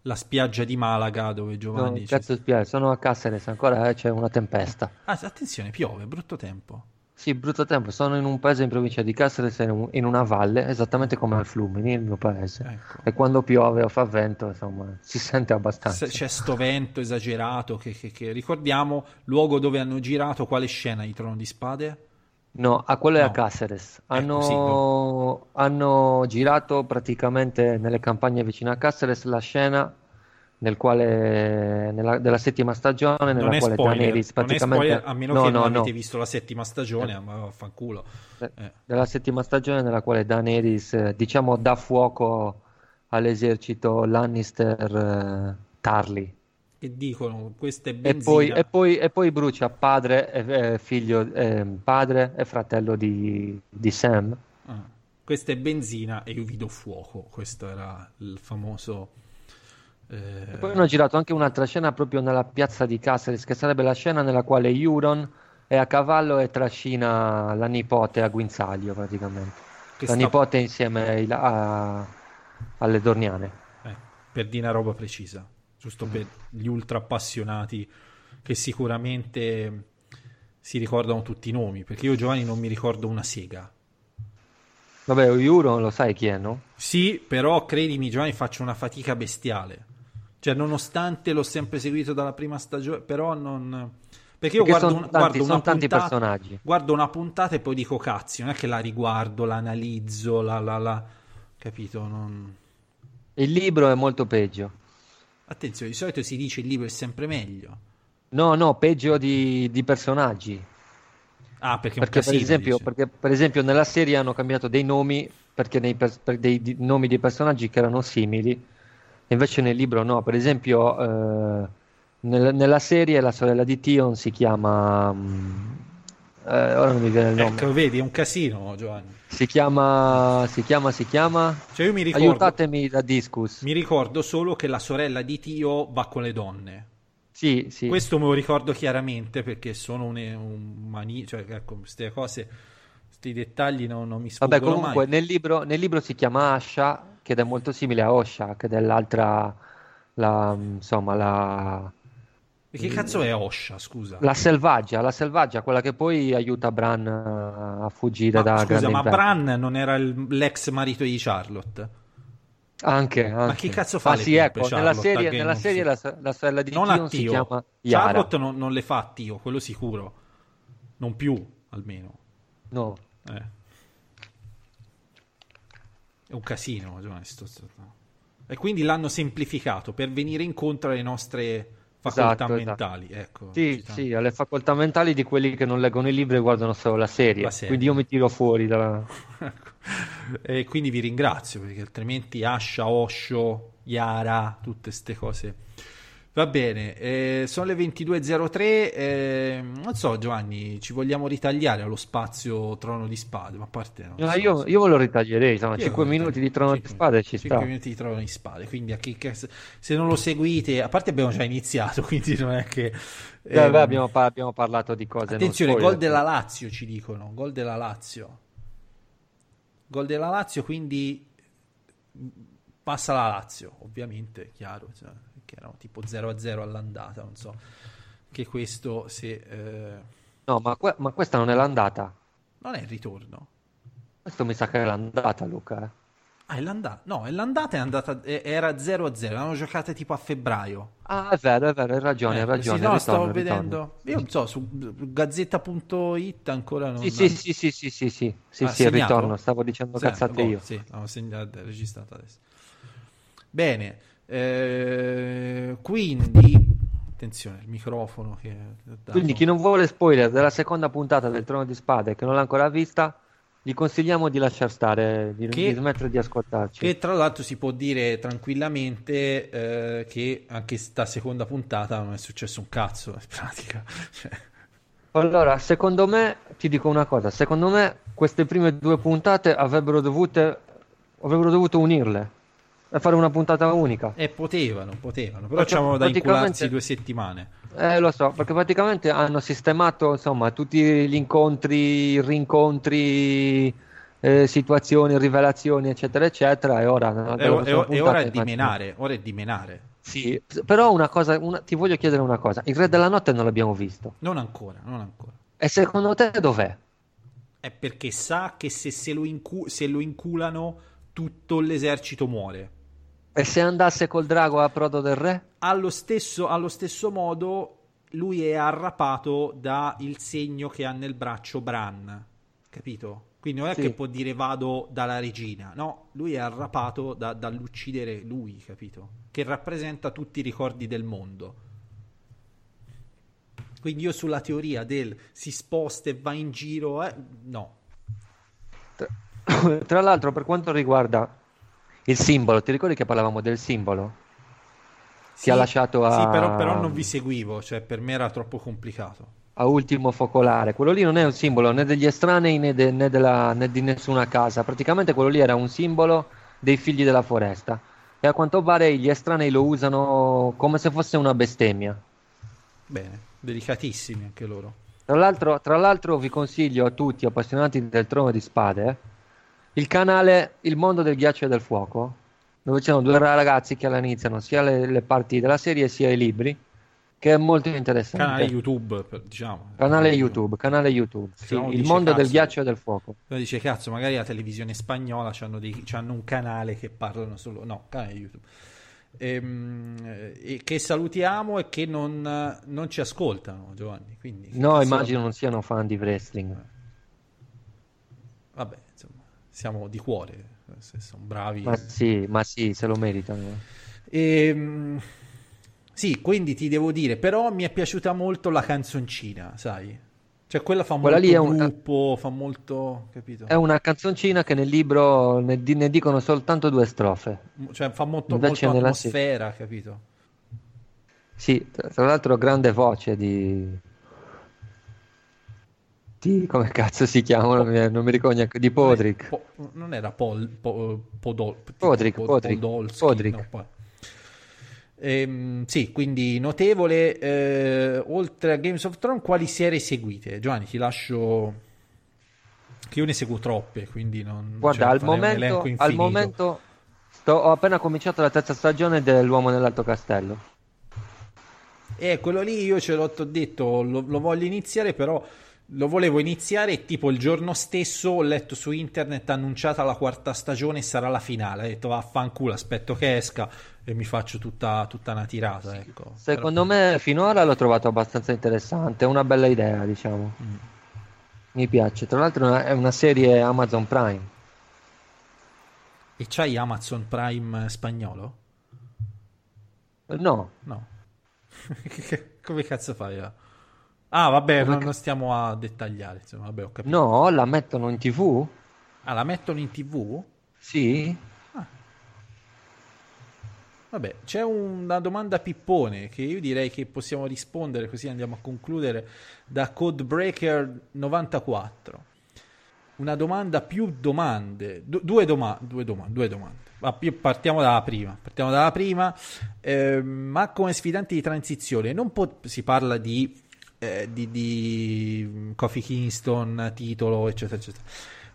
la spiaggia di Malaga dove Giovanni no, cazzo spiaggia, sono a Caceres ancora eh, c'è una tempesta. Ah, attenzione, piove, brutto tempo. Sì, brutto tempo. Sono in un paese in provincia di Caceres, in una valle, esattamente come al Flumini, il mio paese. Ecco. E quando piove o fa vento, insomma, si sente abbastanza. C'è sto vento esagerato. Che, che, che... Ricordiamo luogo dove hanno girato quale scena di Trono di Spade? No, a quello no. è a Caceres. Hanno, ecco, sì, no. hanno, girato praticamente nelle campagne vicine a Caceres la scena nel quale, nella, della settima stagione nella non quale spoiler, Daenerys praticamente... Spoiler, a meno no, che no, non no. avete visto la settima stagione, eh. ma vaffanculo. Eh. Della settima stagione nella quale Daenerys, eh, diciamo, dà fuoco all'esercito Lannister eh, Tarly che dicono questa è benzina. E poi, e poi, e poi brucia padre e figlio, eh, padre e fratello di, di Sam. Ah. questa è benzina e io vi do fuoco. Questo era il famoso. eh, E poi hanno girato anche un'altra scena proprio nella piazza di Caceres, che sarebbe la scena nella quale Euron è a cavallo e trascina la nipote a guinzaglio praticamente. che La sta- nipote insieme a- alle Dorniane. eh, per dire una roba precisa, giusto per gli ultra appassionati che sicuramente si ricordano tutti i nomi. Perché io, Giovanni, non mi ricordo una sega. Vabbè, Euron lo sai chi è, no? Sì, però credimi, Giovanni, faccio una fatica bestiale. Cioè, nonostante l'ho sempre seguito dalla prima stagione, però non. Perché io Perché guardo, sono un- tanti- guardo sono una tanti puntata, personaggi. guardo una puntata e poi dico cazzi, non è che la riguardo, la analizzo, la, la, la... capito? Non... Il libro è molto peggio. Attenzione, di solito si dice il libro è sempre meglio. No, no, peggio di, di personaggi. Ah, perché, Perché per, casino, esempio, dici. perché per esempio nella serie hanno cambiato dei nomi perché nei pers- per dei di- nomi di personaggi che erano simili, invece nel libro no. Per esempio, eh, nel- nella serie la sorella di Tion si chiama. mm, eh, ora non mi viene il nome. Ecco, vedi, è un casino, Giovanni. Si chiama. Si chiama. Si chiama. Cioè, ricordo, Aiutatemi da Discus. mi ricordo solo che la sorella di Tio va con le donne. Sì, sì. Questo me lo ricordo chiaramente perché sono un, un mani... cioè, ecco, queste cose, questi dettagli non, non mi Vabbè, sfuggono comunque mai. nel libro, nel libro si chiama Asha, che è molto simile a Osha, che è dell'altra. La, insomma, la. E che cazzo è Osha, scusa? La selvaggia, la selvaggia, quella che poi aiuta Bran a fuggire Ma, da scusa, Grande ma Inverno. Bran non era il- l'ex marito di Charlotte? Anche, anche. che cazzo fa Ah, le sì, ecco, nella Charlotte, serie, nella serie la, la sorella di Non a Tion si chiama Yara. Charlotte non, non le fa a Tio, quello sicuro. Non più, almeno. No. Eh. È un casino, Giovanni, sto- sto- E quindi l'hanno semplificato per venire incontro alle nostre facoltà Esatto, esatto. mentali. Ecco, Sì, sì, alle facoltà mentali di quelli che non leggono i libri e guardano solo la serie. La serie. Quindi io mi tiro fuori dalla... Ecco. E quindi vi ringrazio perché altrimenti Asha, Osho, Yara, tutte queste cose. Va bene, eh, sono le 22.03. eh, non so, Giovanni, ci vogliamo ritagliare allo spazio Trono di Spade? Ma a parte, non No, so, io, io ve lo ritaglierei, insomma, Io 5 lo minuti di trono di Cinque- spade ci cinque sta. minuti di Trono di Spade. Quindi a chi, se non lo seguite, a parte abbiamo già iniziato, quindi non è che. Eh, ehm, beh, abbiamo, pa- abbiamo parlato di cose Attenzione, gol della Lazio ci dicono, gol della Lazio. Gol della Lazio, quindi mh, passa la Lazio, ovviamente, chiaro, cioè, che erano tipo 0-0 all'andata, non so. Che questo se eh, No, ma, que- ma questa non è l'andata. non è il ritorno. Questo mi sa che è l'andata, Luca. eh. Ah, è l'andata. No, è l'andata è andata eh, era 0-0, l'hanno giocata tipo a febbraio. Ah, è vero, è vero, hai ragione, hai Ecco, ragione. sì, no, ritorno, stavo ritorno. vedendo. Io non so, su gazzetta.it ancora non Sì, sì, sì, sì, sì, sì, sì, sì, Ah, sì, il ritorno, stavo dicendo Sì, cazzate boh, io. Sì, l'avevo segnato, registrato adesso. Bene, eh, quindi attenzione, il microfono che. Quindi chi non vuole spoiler della seconda puntata del Trono di Spade e che non l'ha ancora vista, gli consigliamo di lasciar stare, di, Che- di smettere di ascoltarci. Che tra l'altro si può dire tranquillamente eh, che anche sta seconda puntata non è successo un cazzo in pratica. Cioè, Allora, secondo me, ti dico una cosa, secondo me queste prime due puntate avrebbero dovute, avrebbero dovuto unirle e fare una puntata unica. eh, potevano, potevano, però c'avevano da incularsi due settimane. Eh, lo so, perché praticamente hanno sistemato, insomma, tutti gli incontri, rincontri, eh, situazioni, rivelazioni, eccetera, eccetera, e ora... È, dalla è- prossima è ora di menare, ora è di menare. Sì, però una cosa, una- ti voglio chiedere una cosa, il Re della Notte non l'abbiamo visto, Non ancora, non ancora. e secondo te dov'è? È perché sa che se, se lo, incu- se lo inculano tutto l'esercito muore. E se andasse col drago a Prodo del Re? Allo stesso, allo stesso modo, lui è arrapato da il segno che ha nel braccio Bran, capito? Quindi non è Sì. che può dire vado dalla regina, no, lui è arrapato da- dall'uccidere lui, capito? Che rappresenta tutti i ricordi del mondo. Quindi io sulla teoria del si sposta e va in giro, eh, no. Tra l'altro, per quanto riguarda il simbolo, ti ricordi che parlavamo del simbolo? Che ha lasciato a... Sì, però, però non vi seguivo, cioè per me era troppo complicato. a ultimo focolare. Quello lì non è un simbolo né degli estranei né, de- né della- né di nessuna casa. Praticamente quello lì era un simbolo dei figli della foresta. E a quanto pare gli estranei lo usano come se fosse una bestemmia. Bene, delicatissimi anche loro. Tra l'altro, tra l'altro vi consiglio a tutti appassionati del trono di spade il canale Il mondo del ghiaccio e del fuoco, dove c'erano due ragazzi che iniziano sia le, le parti della serie sia i libri, che è molto interessante. Canale YouTube, diciamo. Canale YouTube, canale YouTube, sì, Il mondo del cazzo. ghiaccio e del fuoco. Uno dice cazzo, magari la televisione spagnola c'hanno, dei- c'hanno un canale che parlano solo. No, canale YouTube. Ehm, e che salutiamo e che non, non ci ascoltano, Giovanni. Quindi, No, immagino non siano fan di wrestling. Siamo di cuore. Se sono bravi. Ma sì, ma sì, se lo meritano. Ehm, sì, quindi ti devo dire, però mi è piaciuta molto la canzoncina, sai? Cioè quella fa Quella molto lì è un- gruppo, fa molto, capito? È una canzoncina che nel libro ne, ne dicono soltanto due strofe. Cioè fa molto, Invece molto nella atmosfera, capito? Sì, tra l'altro grande voce di... di... come cazzo si chiama? Non mi, non mi ricordo neanche, di Podrick. Po- non era Paul, po, Podol, Podrick, Pod- Podrick, Podolski, Podrick. no, Ehm, sì, quindi notevole. eh, oltre a Games of Thrones, quali serie seguite? Giovanni, ti lascio. Che io ne seguo troppe, quindi non. Guarda, al momento, al momento sto- ho appena cominciato la terza stagione dell'Uomo nell'Alto Castello. Eh, quello lì io ce l'ho detto, lo, lo voglio iniziare, però lo volevo iniziare e tipo il giorno stesso ho letto su internet annunciata la quarta stagione e sarà la finale. Ho detto vaffanculo, aspetto che esca e mi faccio tutta, tutta una tirata, ecco. Secondo me finora l'ho trovato abbastanza interessante, è una bella idea, diciamo. Mm. Mi piace. Tra l'altro è una- è una serie Amazon Prime. E c'hai Amazon Prime spagnolo? No, No. Come cazzo fai? a- Ah, vabbè, non, non stiamo a dettagliare, insomma, vabbè, ho capito. no, la mettono in TV? Ah, la mettono in TV? Sì. Vabbè, c'è una domanda pippone che io direi che possiamo rispondere così andiamo a concludere da Codebreaker 94. Una domanda più domande, Du- due, doma- due domande, due domande. Partiamo dalla prima. Partiamo dalla prima. Eh, ma come sfidanti di transizione non po- si parla di, eh, di, di Kofi Kingston, titolo, eccetera, eccetera.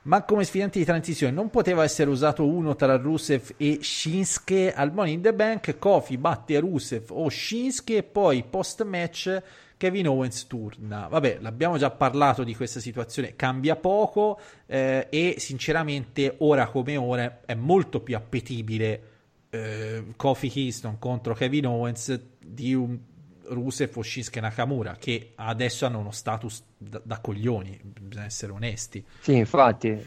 Ma come sfidanti di transizione non poteva essere usato uno tra Rusev e Shinsuke al Money in the Bank. Kofi batte Rusev o Shinsuke e poi post match Kevin Owens turna. Vabbè, l'abbiamo già parlato di questa situazione, cambia poco eh, e sinceramente ora come ora è molto più appetibile eh, Kofi Kingston contro Kevin Owens di un Rusev o Shinsuke Nakamura che adesso hanno uno status da, da coglioni, bisogna essere onesti. Sì, infatti.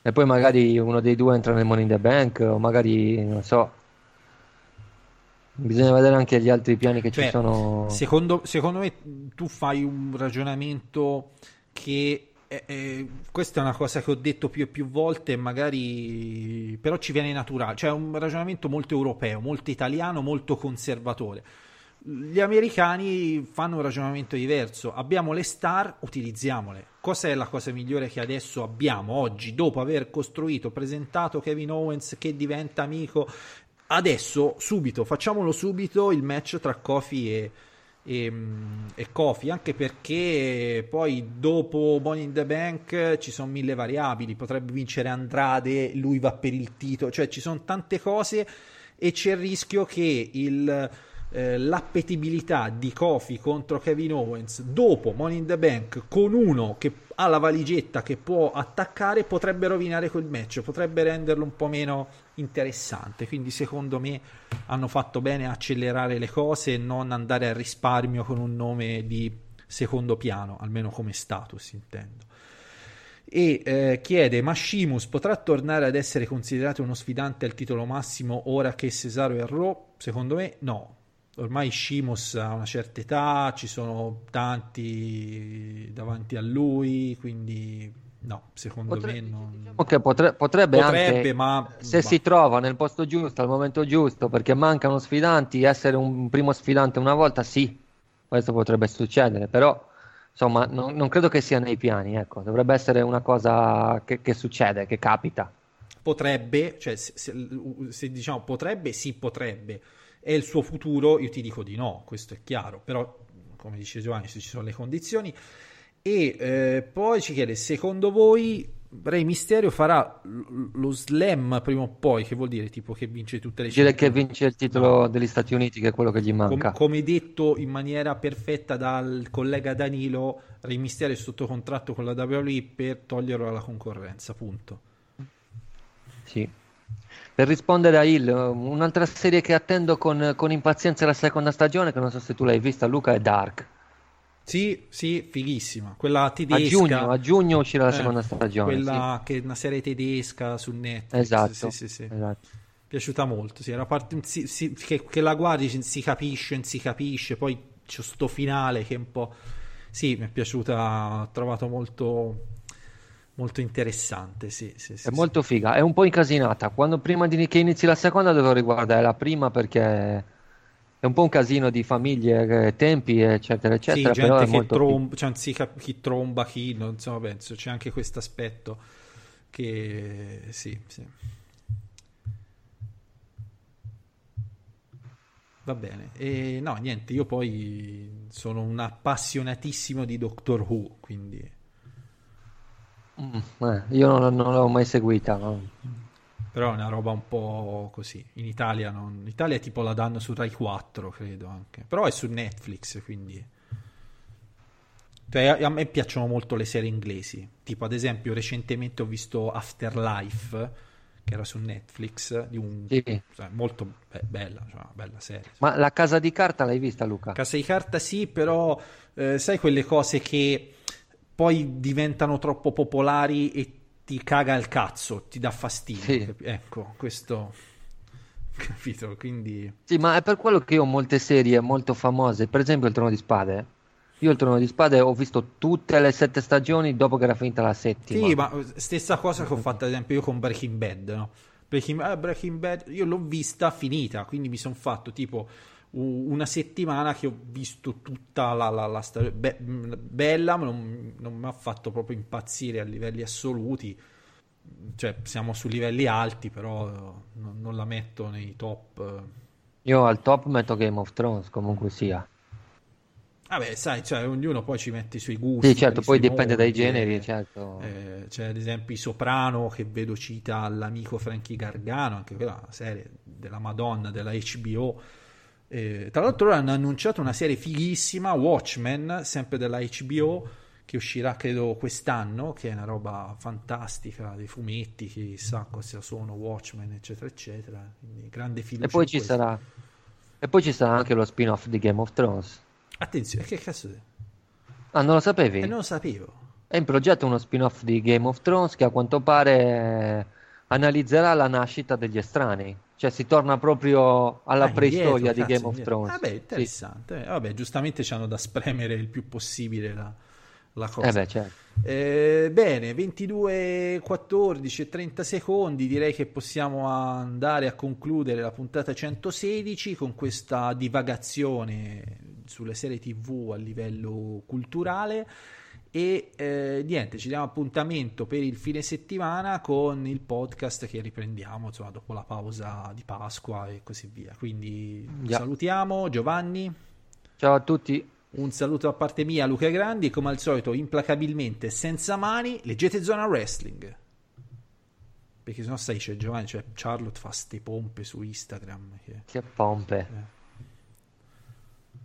E poi magari uno dei due entra nel Money in the Bank, o magari, non so. Bisogna vedere anche gli altri piani che Cioè, ci sono. Secondo, secondo me tu fai un ragionamento che eh, eh, questa è una cosa che ho detto più e più volte, magari però ci viene naturale, cioè è un ragionamento molto europeo, molto italiano, molto conservatore. Gli americani fanno un ragionamento diverso. Abbiamo le star, utilizziamole. Cos'è la cosa migliore che adesso abbiamo oggi, dopo aver costruito, presentato Kevin Owens che diventa amico? Adesso, subito, facciamolo subito il match tra Kofi e, e, e Kofi, anche perché poi dopo Money in the Bank ci sono mille variabili, potrebbe vincere Andrade, lui va per il titolo, cioè ci sono tante cose e c'è il rischio che il, eh, l'appetibilità di Kofi contro Kevin Owens dopo Money in the Bank con uno che ha la valigetta che può attaccare potrebbe rovinare quel match, potrebbe renderlo un po' meno interessante. Quindi secondo me hanno fatto bene a accelerare le cose e non andare al risparmio con un nome di secondo piano, almeno come status intendo. E eh, chiede: Ma Sheamus potrà tornare ad essere considerato uno sfidante al titolo massimo ora che Cesaro è a Raw? Secondo me, no. Ormai Sheamus ha una certa età, ci sono tanti davanti a lui, quindi no, secondo Potre- me non. Diciamo che potre- potrebbe, Potrebbe, anche, ma- se ma- si trova nel posto giusto, al momento giusto, perché mancano sfidanti, essere un primo sfidante una volta, sì, questo potrebbe succedere, però Insomma, non, non credo che sia nei piani, ecco. Dovrebbe essere una cosa che, che succede, che capita. Potrebbe, cioè se, se- se diciamo potrebbe, sì potrebbe. È il suo futuro, io ti dico di no, questo è chiaro, però come dice Giovanni, se ci sono le condizioni. E eh, poi ci chiede, secondo voi Re Mysterio farà lo slam prima o poi? Che vuol dire tipo che vince tutte le Dire che vince il titolo degli Stati Uniti, che è quello che gli Com- manca. come detto in maniera perfetta dal collega Danilo, Re Mysterio è sotto contratto con la WWE per toglierlo dalla concorrenza, punto. Sì. Per rispondere a Hill, un'altra serie che attendo con, con impazienza la seconda stagione, che non so se tu l'hai vista, Luca, è Dark. Sì, sì, fighissima. Quella A tedesca. giugno, a giugno uscirà la eh, seconda stagione. Quella che è una serie tedesca su sì. Netflix. Esatto. Sì, sì, sì. esatto. Piaciuta molto. Sì, era parte, si- si- che, che la guardi, si capisce, non si capisce. Poi c'è sto finale che è un po'. Sì, mi è piaciuta. Ho trovato molto, molto interessante. Sì, sì, sì, È sì. molto figa, è un po' incasinata. Quando prima di che inizi la seconda dovevo riguardare la prima perché è un po' un casino di famiglie, eh, tempi, eccetera, Sì, eccetera. gente però è che molto trom- cioè, cap- chi tromba, chi non insomma, penso c'è anche questo aspetto che sì, sì. Va bene, e no, niente, io poi sono un appassionatissimo di Doctor Who, quindi. Mm, eh, io non, non l'ho mai seguita. no. però è una roba un po' così. In Italia, non... in Italia tipo la danno su Rai 4, credo anche, però è su Netflix, quindi Cioè, a, me piacciono molto le serie inglesi. Tipo, ad esempio, recentemente ho visto Afterlife, che era su Netflix, di un... Sì. cioè, molto be- bella, cioè, una bella serie. Ma la casa di carta l'hai vista, Luca? Casa di carta sì, però eh, sai quelle cose che poi diventano troppo popolari e ti caga il cazzo, ti dà fastidio. Sì. Ecco, questo... Capito? Quindi... Sì, ma è per quello che io ho molte serie molto famose, per esempio il Trono di Spade. Io il Trono di Spade ho visto tutte le sette stagioni dopo che era finita la settima. Sì, ma stessa cosa che ho fatto ad esempio io con Breaking Bad, no? Breaking, eh, Breaking Bad, io l'ho vista finita, quindi mi sono fatto tipo una settimana che ho visto tutta la, la, la stagione. Be- bella, ma non, non mi ha fatto proprio impazzire a livelli assoluti. Cioè, siamo su livelli alti, però eh, non, non la metto nei top. Io al top metto Game of Thrones, comunque sia. Vabbè, sai, cioè, ognuno poi ci mette i suoi gusti. Sì, certo, poi dipende dai modi, generi, eh. certo. Eh, c'è ad esempio i Soprano che vedo cita l'amico Frankie Gargano, anche quella serie della Madonna della HBO. Eh, tra l'altro ora hanno annunciato una serie fighissima, Watchmen, sempre della HBO, che uscirà credo quest'anno, che è una roba fantastica, dei fumetti, chissà cosa sono, Watchmen, eccetera, eccetera. Quindi grande fiducia E poi in ci questo. sarà. E poi ci sarà anche lo spin-off di Game of Thrones. Attenzione, che cazzo è? Ah, non lo sapevi? Eh, non lo sapevo. È in progetto uno spin-off di Game of Thrones che a quanto pare analizzerà la nascita degli estranei. Cioè si torna proprio alla Ah, preistoria indietro, di Game of indietro. Thrones. Vabbè, Sì. interessante. Eh, Vabbè, giustamente ci hanno da spremere il più possibile la, la cosa. Eh beh, certo. Eh, bene, 22, 14 e 30 secondi. Direi che possiamo andare a concludere la puntata 116 con questa divagazione sulle serie TV a livello culturale. E eh, niente, ci diamo appuntamento per il fine settimana con il podcast che riprendiamo insomma, dopo la pausa di Pasqua e così via. Quindi Già. salutiamo Giovanni. Ciao a tutti. Un saluto da parte mia, Luca Grandi, come al solito, implacabilmente senza mani, leggete Zona Wrestling. Perché sennò sai, c'è Giovanni, cioè Charlotte fa ste pompe su Instagram. Che... Che pompe. eh.